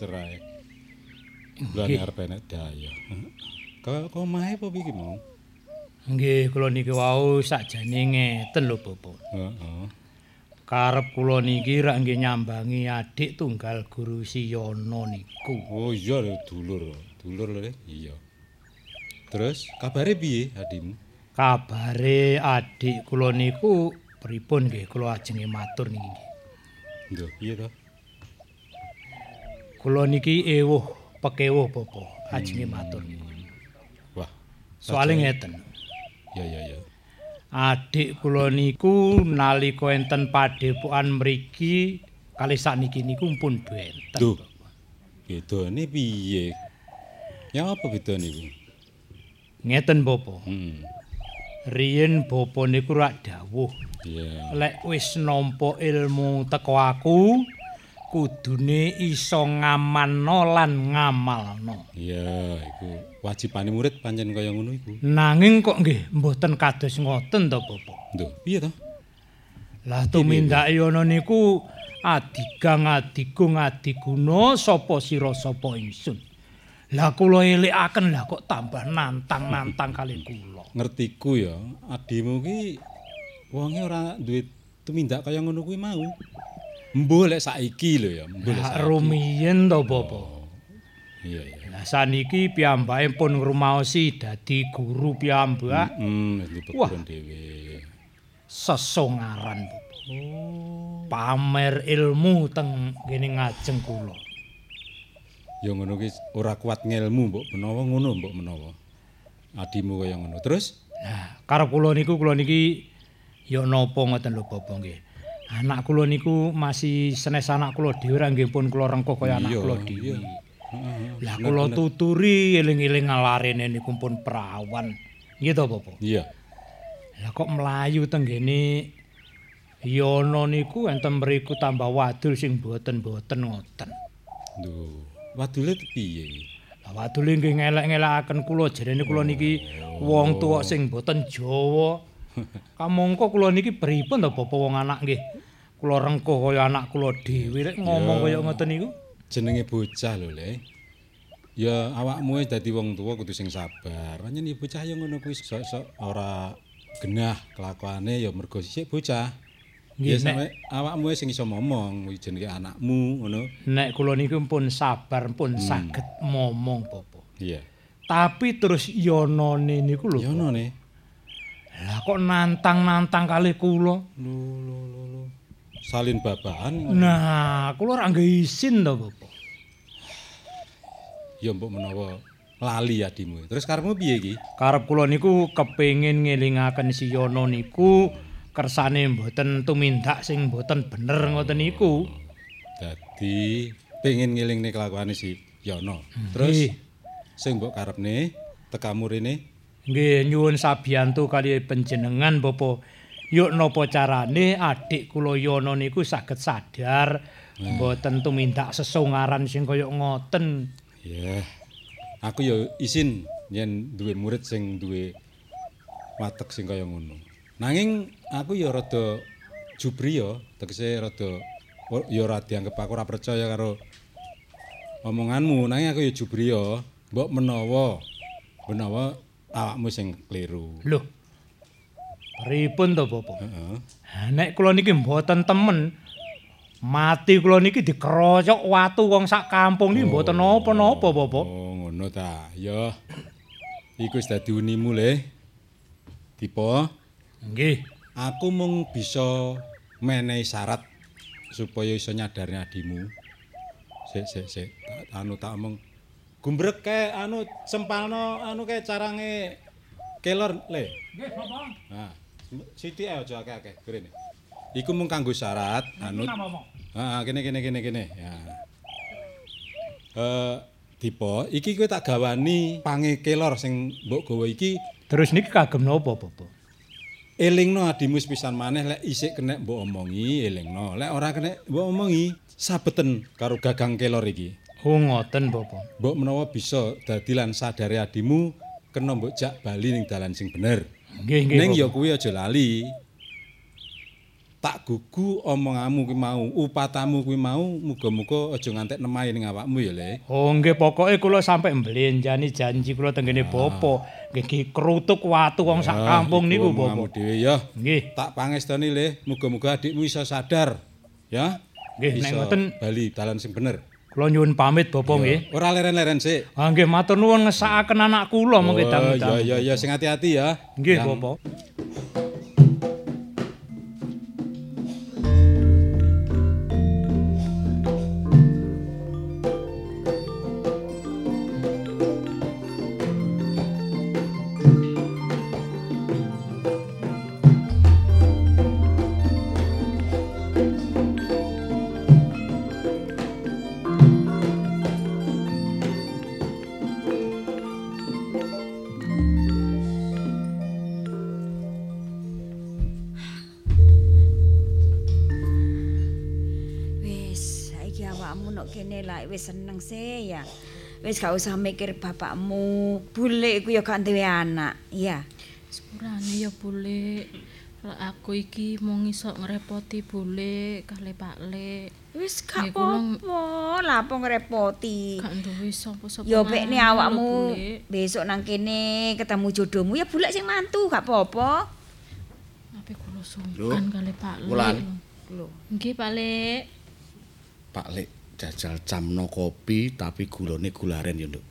Ae. Bulan arep enek daya. Kok kok mae apa iki mau? Nggih, kula niki wau sakjane ngeten lho, Bapak. Heeh. Karep kula niki rak nggih nyambangi adik tunggal Guru Siyono niku. Oh iya lho dulur. Dulur lho le. Iya. Terus kabare piye adimu? Kabare adik kula niku pripun nggih kula ajenge matur niki. Lho, piye to? Kula niki ewuh pekewuh Bapak ajenge matur niku. Wah, Soale ngeten. ya ya ya. Adik kula niku nalika enten padepokan mriki kali sakniki niku pun benten. Duh. Bedane piye? Ya apa bedane iku? Ngeten Bapak. Hmm. Riyen bapa niku rak dawuh, Iya. lek wis nampa ilmu teko aku, kudune iso ngamanno lan ngamalno. Iya, iku wajibane murid pancen kaya ngono iku. Nanging kok nggih mboten kados ngoten to, Bapak. Lho, piye to? Lah tumindak yono niku adigang adigung adiguna sapa sira sapa ingsun. Lah kula elekaken lah kok tambah nantang-nantang kali kula. Ngertiku ya, adimu ki wonge ora duwe tumindak kaya ngono kuwi mau. Mbuh lek saiki lho ya, mbuh lek saiki. rumiyin to, Bapak. Iya, iya. Lah saniki piyambake pun ngrumaosi dadi guru piyambak Wah. dipegun dhewe. sesongaran, Bapak. Pamer ilmu teng kene ngajeng kula. Ya ngono ki ora kuat ngelmu mbok menawa ngono mbok menawa. Adimu kaya ngono. Terus Nah, karep kula niku kula niki ya napa ngoten lho Bapak nggih. Anak kula niku masih senes anak kula dhewe ra nggih pun kula rengkuh kaya anak kula dhewe. Lah kula tuturi eling-eling ngalarene niku pun perawan. Nggih to Bapak. Iya. Lah kok mlayu tenggene Yono niku enten mriku tambah wadul sing boten-boten ngoten. Lho, wadule piye? Lah wadule nggih ngelek-ngelekaken kula jarene kula niki wong tuwa sing boten Jawa. Kamangka kula niki pripun to Bapak wong anak nggih. Kula rengkuh kaya anak kula dhewe rek ngomong kaya ngoten niku. Jenenge bocah lho, Le. Ya awakmu wis dadi wong tuwa kudu sing sabar. Ya bocah ya ngono kuwi sok-sok ora genah kelakuane ya mergo sisik bocah. Ya sampe awakmu wis sing iso ngomong, kuwi jenenge anakmu ngono. Nek kula niku pun sabar pun saged momong Bapak. Iya. Tapi terus Yonone niku lho. Ya ono ne. Lah kok nantang-nantang kali kula. Lho lho. Salin babaan. Nah, kula ora nggih isin to, Bapak. Ya mbok menawa lali adimu. Terus karepmu piye iki? Karep kula niku kepengin ngelingaken si Yono niku kersane mboten tumindak sing mboten bener ngoten niku. Dadi pengen ngelingne kelakuane si Yono. Terus sing mbok karepne tekamu rene Nggih nyuwun sabiyantu kali panjenengan Bapak. Yuk napa carane adik kula Yono niku saged sadar mboten tumindak sesongaran sing kaya ngoten. Ya. Aku ya isin yen duwe murid sing duwe watek sing kaya ngono. Nanging aku ya rada jubri ya, tegese rada ya ora dianggep aku ora percaya karo omonganmu. Nanging aku ya jubri ya, mbok menawa menawa awakmu sing keliru. Loh. Pripun to, Bapak? Heeh. Ha, Nek kula niki mboten temen, mati kula niki dikerocok watu wong sak kampung niki mboten napa-napa, Bapak. Oh, ngono ta. Ya. Iku wis dadi unimu le. Tipe Nggih. Aku mung bisa menehi syarat supaya iso nyadarne adimu. Sik sik sik. Anu tak omong. Gumbrek kae anu sempalno anu kae carange kelor le. Nggih, Bapak. Nah, sithik ae aja akeh-akeh grene. Iku mung kanggo syarat anu. Heeh, kene kene kene kene. Ya. Eh tipe iki kowe tak gawani pange kelor sing mbok gawa iki Terus niki kagem napa, Bapak? Elingno adimu pisan maneh lek isik kena mbok omongi elingno. Lek ora kena mbok omongi sabeten karo gagang kelor iki. Oh, ngoten, Bapak. Mbok menawa bisa dadi lan sadare adimu kena mbok jak bali ning dalan sing bener. Nggih, nggih. Ning ya kuwi aja lali. Tak gugu omonganmu kuwi mau, upatamu kuwi mau, muga-muga aja ngantek nemahe ning awakmu ya, Le. Oh nggih pokoke kula sampe mblenjani janji kula tenggene Bapak. Nggih ki krutuk watu wong sak Ah, kampung iku niku omonganmu Bapak. dhewe ya. Nggih. Tak pangestani, Le, muga-muga adikmu iso sadar. Ya. Nggih, nek ngoten bali dalan sing bener. Kula nyuwun pamit Bapak nggih. Ora leren-leren sik. Ah nggih matur nuwun ngesakaken anak kula mengke Oh, dang-dang. ya ya ya sing hati-hati ya. Nggih Bapak. Lah wis seneng sih ya. Wis gak usah mikir bapakmu. Bule iku ya gak duwe anak, iya. Sepurane ya bule. Aku iki mung iso ngrepoti bule kali Pak Le. Wis gak apa-apa, lah apa ngrepoti. Gak duwe sapa-sapa. Ya lho, awakmu Bule. besok nang kene ketemu jodohmu ya bulek sing mantu gak apa-apa. Tapi kula sungkan kali Pak Le. Wulan. lho. Nggih Pak Le. Pak Lek jajal camno kopi tapi gulane gularen ya, Nduk.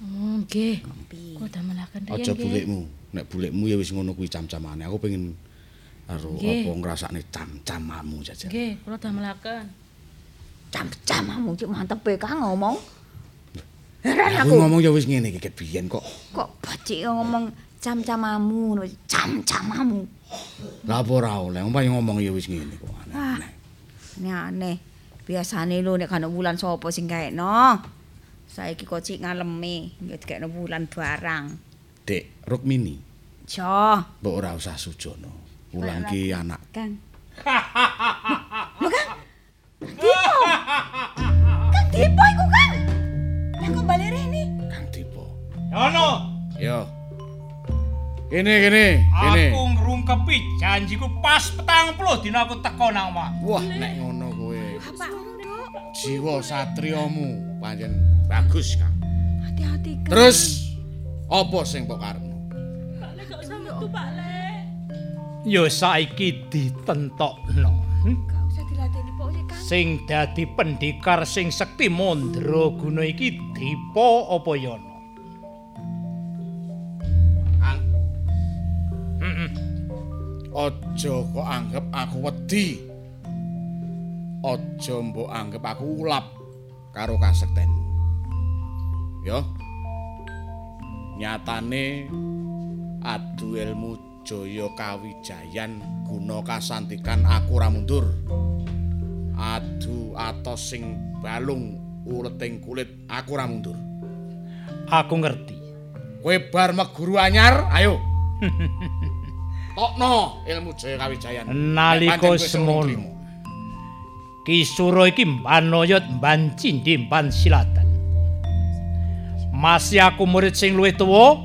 Oh, nggih. Kula damelaken riyen Aja nggih. bulekmu. Nek bulekmu ya wis ngono kuwi cam-camane. Aku pengen karo apa ngrasakne cam-camamu jajal. Nggih, kula damelaken. Cam-camamu cuk mantep e Kang ngomong. Heran Aku aku. ngomong ya wis ngene iki ket biyen kok. Kok bacik ngomong cam-camamu, ngono. cam-camamu. Lah apa ora oleh, ngomong ya wis ngene kok Ah. aneh. Ini aneh. Biasane lho nek kan wulan sapa sing gaekno. Saiki kok cik ngalemi, nggih dikekno wulan barang. Dek Rukmini, Jo, mbok ora usah sujono. Wulan ki anak Kang. Lho Kang. Dipo. Kang Dipo iku Kang. Lah kok bali rene? Kang Dipo. Yono, Yo. Kene kene, kene. aku ngrungkepi janjiku pas petang puluh dina aku teko nang omah. Wah, nek ngono Bapakmu, Duk. jiwa satriyamu pancen bagus, Kang. Hati-hati, Kang. Terus apa sing mbok karepno? Ya saiki ditentokno. Hm? Gak usah diladeni pok sih, Kang. Sing dadi pendekar sing sekti mandra guna iki Dipa apa Yono? Kang, Heeh. aja kok anggap aku wedi. Aja mbok anggap aku ulap karo kasektenmu. Yo. Nyatane adu ilmu Jaya Kawijayan guna kasantikan aku ora mundur. Adu atos sing balung uleting kulit aku ora mundur. Aku ngerti. Kowe bar meguru anyar, ayo. Tokno ilmu Jaya Kawijayan. Nalika semono. Kisura iki mbanayat mban cindhi mban silatan. Masih aku murid sing luwih tuwa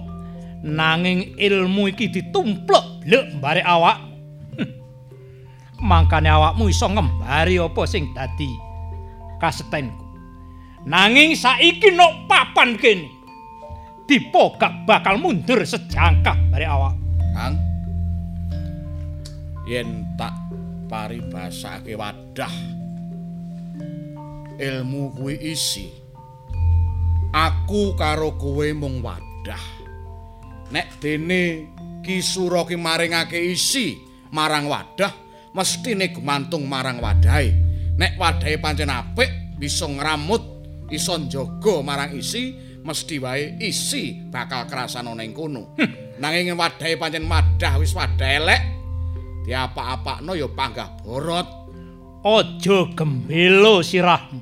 nanging ilmu iki ditumplek blek mbare awak. Mangkane awakmu iso ngembari apa sing dadi kasetenku. Nanging saiki nok papan kene. Dipo gak bakal mundur sejangkah bare awak. Kang. Yen tak paribasake wadah ilmu kuwi isi. Aku karo kowe mung wadah. Nek dene Ki Sura ki maringake isi marang wadah, mestine gumantung marang wadahe. Nek wadahe pancen apik, bisa ngramut, iso njaga marang isi, mesti wae isi bakal krasan ana kono. Nanging yen wadahe pancen wadah wis wadah elek, diapa-apakno ya panggah borot. Aja gembelo sirahmu.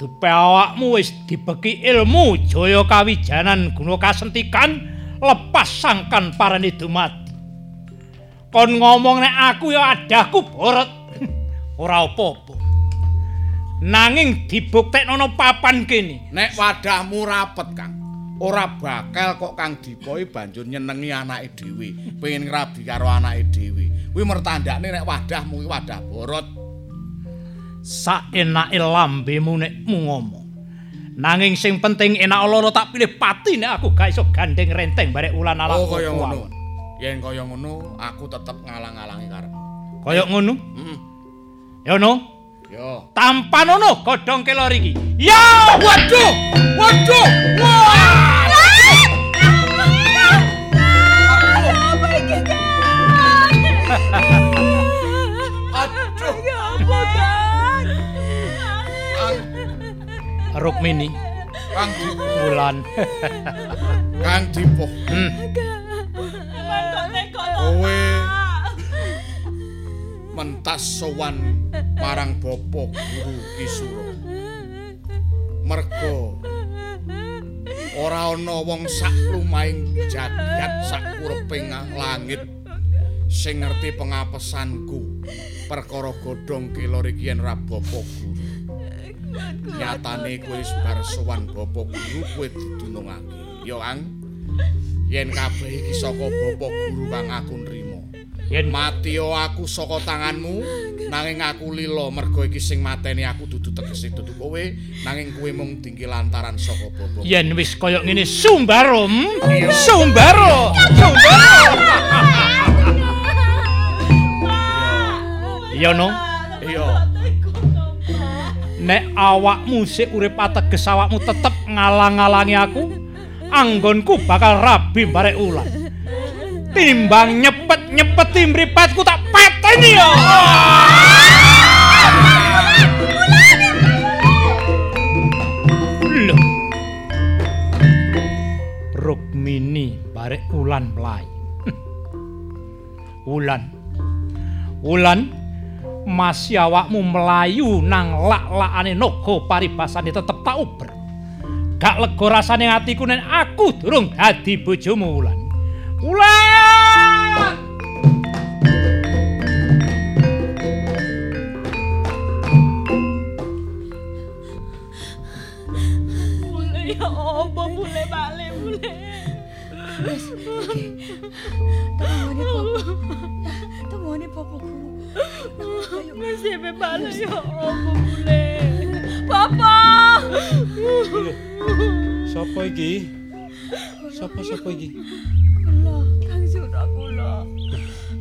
Dupe awakmu wis dibeki ilmu Jaya Kawijanan guna kasentikan lepas sangkan parane dumati. Kon ngomong nek aku ya adahku borot. Ora apa-apa. Nanging dibuktekno papan kene. Nek wadahmu rapet, Kang. Ora bakal kok Kang Dipo iki banjur nyenengi anake dhewe, pengen ngrabi karo anake dhewe. Kuwi mertandakne nek wadahmu kuwi wadah borot. Saenake lambemu nek mu ngomong. Nanging sing penting enak loro tak pilih pati nek aku gak iso gandeng renteng barek ulan ala. Oh kaya ngono. Yen kaya ngono aku tetep ngalang-alangi karepmu. Kaya ngono? Heeh. Ya no. Yo. Tampan ono godhong kelor iki. Ya, waduh. Waduh. Wah! Aduh. Ya apa, Kang? Rukmini, Kang Dipo. Wulan. Kang Dipo. Hmm. Sowan marang Bapak Guru Kisura. Mergo ora ana wong sak lumahing jagat sak uriping langit sing ngerti pengapesanku perkara godhong kelor iki yen ra Bapak Guru. Nyatane wis bar sowan Bapak Guru kowe didunungake. Ya, Kang. Yen kabeh iki saka Bapak Guru kang aku. Yen Mati aku saka tanganmu, nanging aku lila mergo iki sing mateni aku dudu tegese dudu kowe, nanging kowe mung tinggi lantaran saka Bapak. yen wis kaya ngene sumbarum, sumbaro, sumbaro. Iya no. Iya. Nek awakmu sik urip ateges awakmu tetep ngalang-alangi aku, anggonku bakal rabi barek ulan. Timbang nyepet-nyepeti mripatku tak pateni ya. Lho. Rukmini barek ulan mlayu. Ulan. Ulan masih awakmu melayu nang lak-lakane naga paribasane tetep tak uber. Gak lega rasane atiku nek aku durung dadi bojomu Wulan. Wulan! Bule ya apa bule balik bule. Wis, iki. Temone popo. Temone popo guru. Wis sampe balik. Sapa iki? Sapa sapa iki?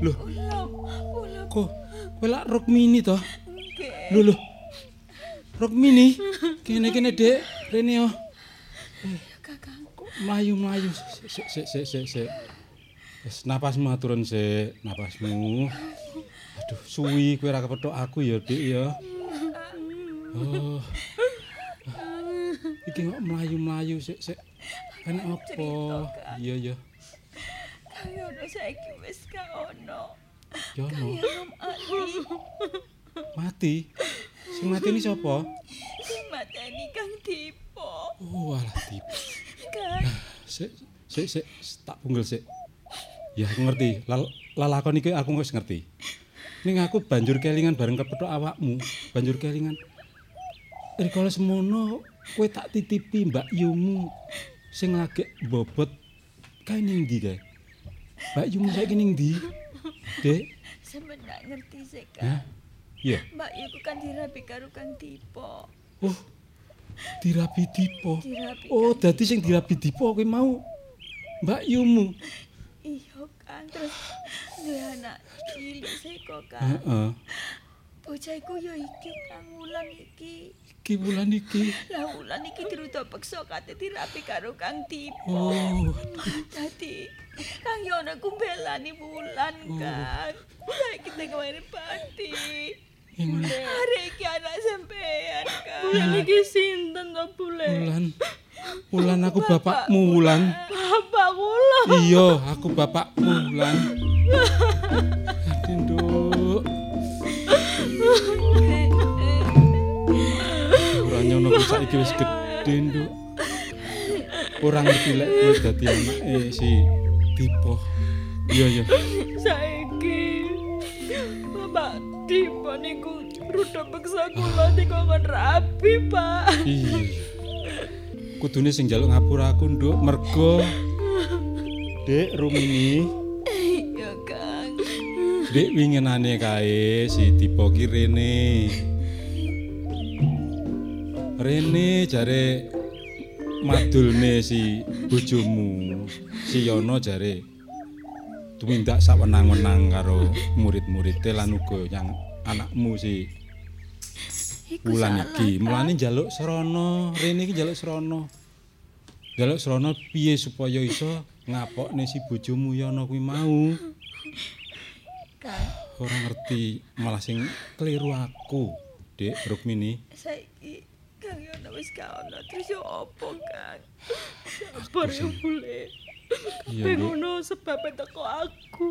Lho, kok kowe lak Rukmini to? nggih. Lho lho. Rukmini, kene-kene Dek, rene yo. Kakang. Mlayu-mlayu sik sik sik sik sik. Wis napasmu aturun sik, napasmu. Aduh, suwi kowe ora kepethuk aku ya, Dik ya. Oh. Iki kok mlayu-mlayu sik sik. Enek apa? Iya ya. Kaya ono saiki wis gak ono. Ya rom ati. mati. Sing mati ini sapa? Sing mateni Kang Dipo. Oh, alah tipe. Kang. Sik, sik, sik, tak punggel sik. Ya, aku ngerti. Lal lalakon iki aku wis ngerti. Ning aku banjur kelingan bareng kepethuk awakmu, banjur kelingan. Rikala semono kowe tak titipi Mbak Yumu sing lagi bobot kae ning ndi kae? Mbak saiki ning ndi? Dek, Sampe ndak ngerti Hah? Kang. iya. Mbak iku kan dirapi karo Kang Dipo. Oh, dirabi Dipo. Dirapi. Oh, dadi sing dirabi Dipo kuwi mau Mbak Yumu. Iya, Kang. Terus duwe anak cilik sih kok, Kang. Heeh. Bocah iku ya iki Kang Wulan iki. Iki bulan iki. Lah Wulan iki diruta peksa kate dirapi karo Kang Dipo. Oh, Dadi Kang Yono ku belani Wulan, Kang. Saiki teng kemarin pati. Hari iki anak sampean, Kang. Bulan iki sinten to bule? Wulan. Wulan aku bapakmu Wulan. Bapak kula. Iya, aku bapakmu Wulan. Aduh, nyono ku saiki wis gedhe, Nduk. Ora ngerti lek kowe dadi anake si Dipo. Iya, iya. Saiki Bapak Dipo niku rada peksa kula dikongkon rapi, Pak. Iya. kudune sing njaluk ngapura aku, Nduk, mergo Dek Rumini. Iya, Kang. Dek winginane kae si Dipo ki rene. Rene jare madulne si bojomu, si Yono jare tumindak sawenang-wenang karo murid-muride lan uga yang anakmu si Wulan iki. Mulane njaluk srana, rene iki njaluk srana. Njaluk srana piye supaya iso ngapokne si bojomu Yono kuwi mau. Kang, Ora ngerti, malah sing keliru aku, Dik Rukmini. saiki Kang Yono wis gak ono. Terus yo opo, Kang? Sabar yo bule. Iya, Dik. Ngono sebab teko aku.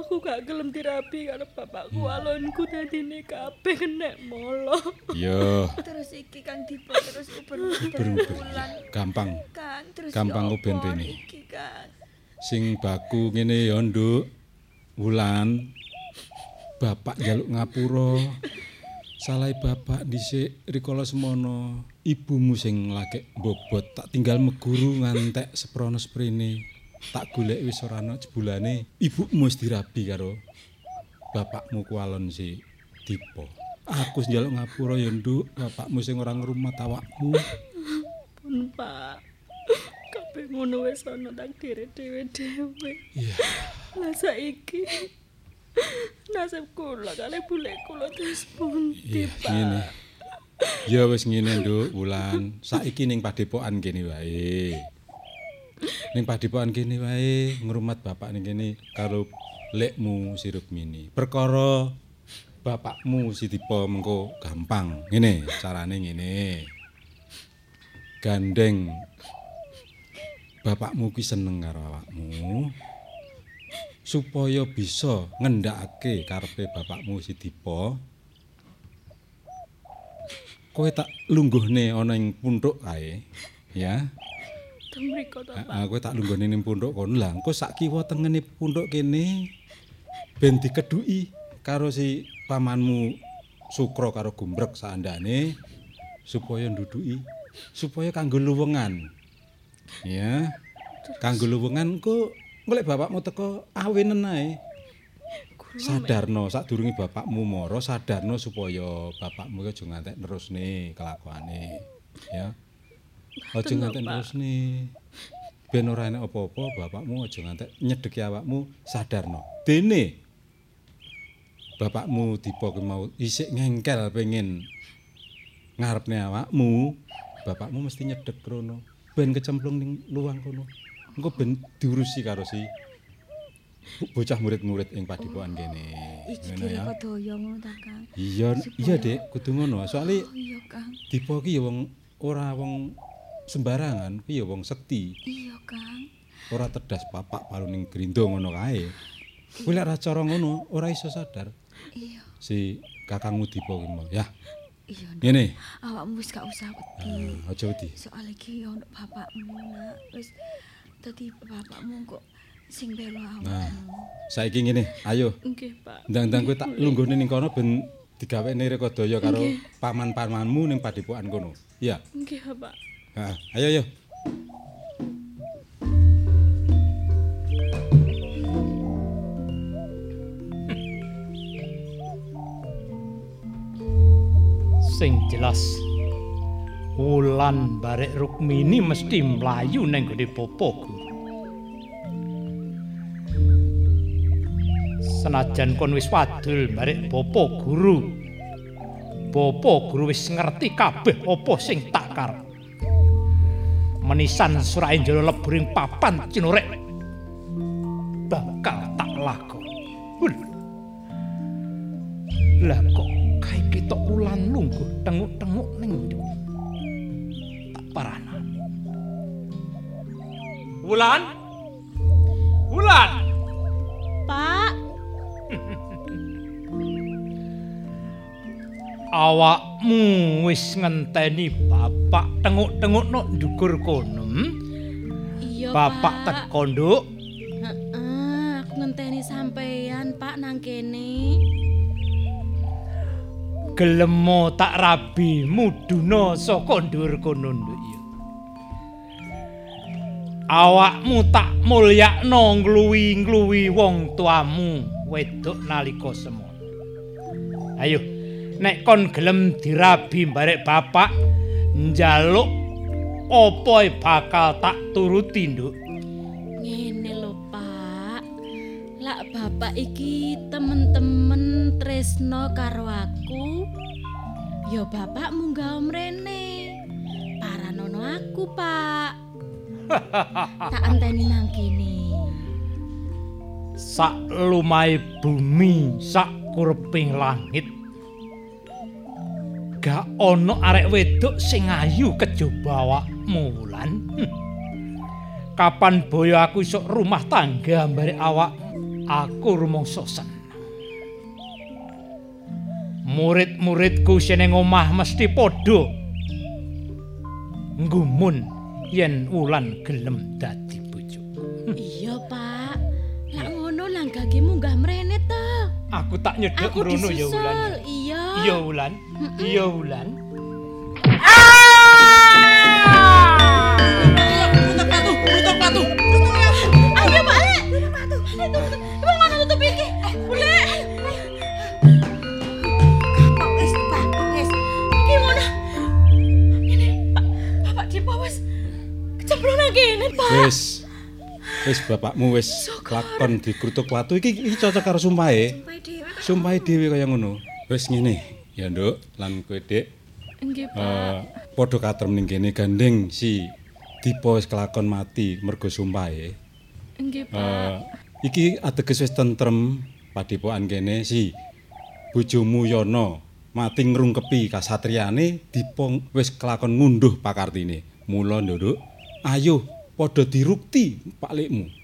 Aku gak gelem dirabi karo bapakku alonku dadine kabeh kena molo. Iya, Terus iki Kang Dipo terus uber-uber beruber. bulan. Gampang. Kang, terus Gampang yo uben rene. Sing baku ngene ya, Nduk. Wulan. Bapak njaluk ngapura. Salah bapak dhisik rikala semono. Ibumu sing lagek bobot tak tinggal meguru ngantek seprono sprene. Tak golek wis ora ana jebulane. Ibumu wis dirabi karo bapakmu kualon si Dipo. Aku njaluk ngapura ya, Nduk. Bapakmu sing ora ngrumat awakmu. Pun Pak. Kabeh ngono wis ana nang diri dhewe-dhewe. Iya. Lah saiki nasib kula kali bule kula terus pundi, Iya, Pak? ngene. Ya wis ngene, Nduk, Wulan. Saiki ning padepokan kene wae. Ning padepokan kene wae ngrumat bapak ning kene karo lekmu si Rukmini. Perkara bapakmu si Dipa mengko gampang. Ngene, carane ngene. Gandeng bapakmu ki seneng karo awakmu. Supaya bisa ngendhakake karepe bapakmu si Dipa kowe tak lungguhne ana ing punthuk kae ya? Teng mriko to, Pak. Kowe tak lungguhne ning punthuk kono. Lah engko sak kiwa tengene punthuk kene ben dikedhuki karo si pamanmu Sukra karo Gumbrek saandane supaya nduduki supaya kanggo luwengan ya? Kanggo luwengan engko golek bapakmu teko awenen ae. Sadarno sadurunge bapakmu mara sadarno supaya bapakmu aja ngantek nerusne kelakuane ya. Aja ngantek nerusne ben ora enek apa-apa bapakmu aja ngantek nyedeki awakmu sadarno. Dene bapakmu tipe ki mau isik ngengkel pengen ngarepne awakmu bapakmu mesti nyedek krono ben kecemplung ning luang kono engko ben diurusi karo si bocah murid-murid ing padipokan kene ngono ya kira daya ngono ta, Kang? iya iya Dek kudu ngono Oh iya, Kang. Dipo ki ya wong ora wong sembarangan, ki ya wong sekti. Iya, Kang. Ora tedas papak palu ning grindo ngono kae. Kuwi lek ra cara ngono ora iso sadar Iya, si kakangmu Dipo ki mau. Ya, iya. Ngene. Awakmu wis gak usah wedi. Ah, Aja wedi. Soal iki ono bapakmu nak. Wis dadi bapakmu kok sing bela Nah, awakmu. saiki ngene, ayo Nggih, Pak. ndang-ndang kowe tak lungguhne ning kono ben digawene rekodaya karo paman-pamanmu ning padipokan kono. Iya. Nggih, Pak. Heeh, ayo ayo. Sing jelas Wulan barek Rukmini mesti mlayu ning gone popo guru. Senajan kon wis wadul barek popo guru. Popo guru wis ngerti kabeh apa sing tak karep. Menisan surahe njala leburing papan cinurek Wulan? Wulan! Pak, Awakmu wis ngenteni bapak tenguk-tenguk nok ndukur kono. hmm? iya Bapak Pak. teko nduk. Heeh, aku ngenteni sampean Pak nang kene. gelemo tak rabi muduna saka ndur kono nduk. Awakmu tak mulyakno ngluwi-ngluwi wong tuamu wedok nalika semono. Ayo, nek kon gelem dirabi barek bapak njaluk apa bakal tak turuti nduk. Ngene lho, Pak. Lak bapak iki temen-temen tresno karo aku. Ya bapak munggah mrene. Paranono aku, Pak. Tak anteni nang kene. sak lumahe bumi sak kureping langit gak ana arek wedok sing ayu kejaba awakmu wulan Hm. kapan boyo aku iso rumah tangga mbare awak aku rumangsa seneng murid-muridku sing omah mesti padha nggumun yen wulan gelem dadi bojoku Iya, Pak. Lak ngono langgage munggah mrene ta. aku tak nyedhek Aku mrono ya wulan disusul. Iya. Iya Wulan. Iya Wulan. Ayo, Pak. Lek. Wong mana tutup iki? Boleh. Wis. Wis bapakmu wis lakon dikrutuk watu iki iki cocok karo sumpahe. Sumpahe dhewe kaya ngono. Wis ngene, ya Nduk, lan kowe Dik, Nggih, Pak. eh padha katrem ning kene gandeng si Dipo wis kelakon mati mergo sumpahe. Nggih, Pak. Eh iki ateges wis tentrem padipokan kene si bojomu Yono mati ngrungkepi kasatriyane Dipo wis kelakon ngunduh pakartine. Mula Nduk, ayo padha dirukti Pak Likmu.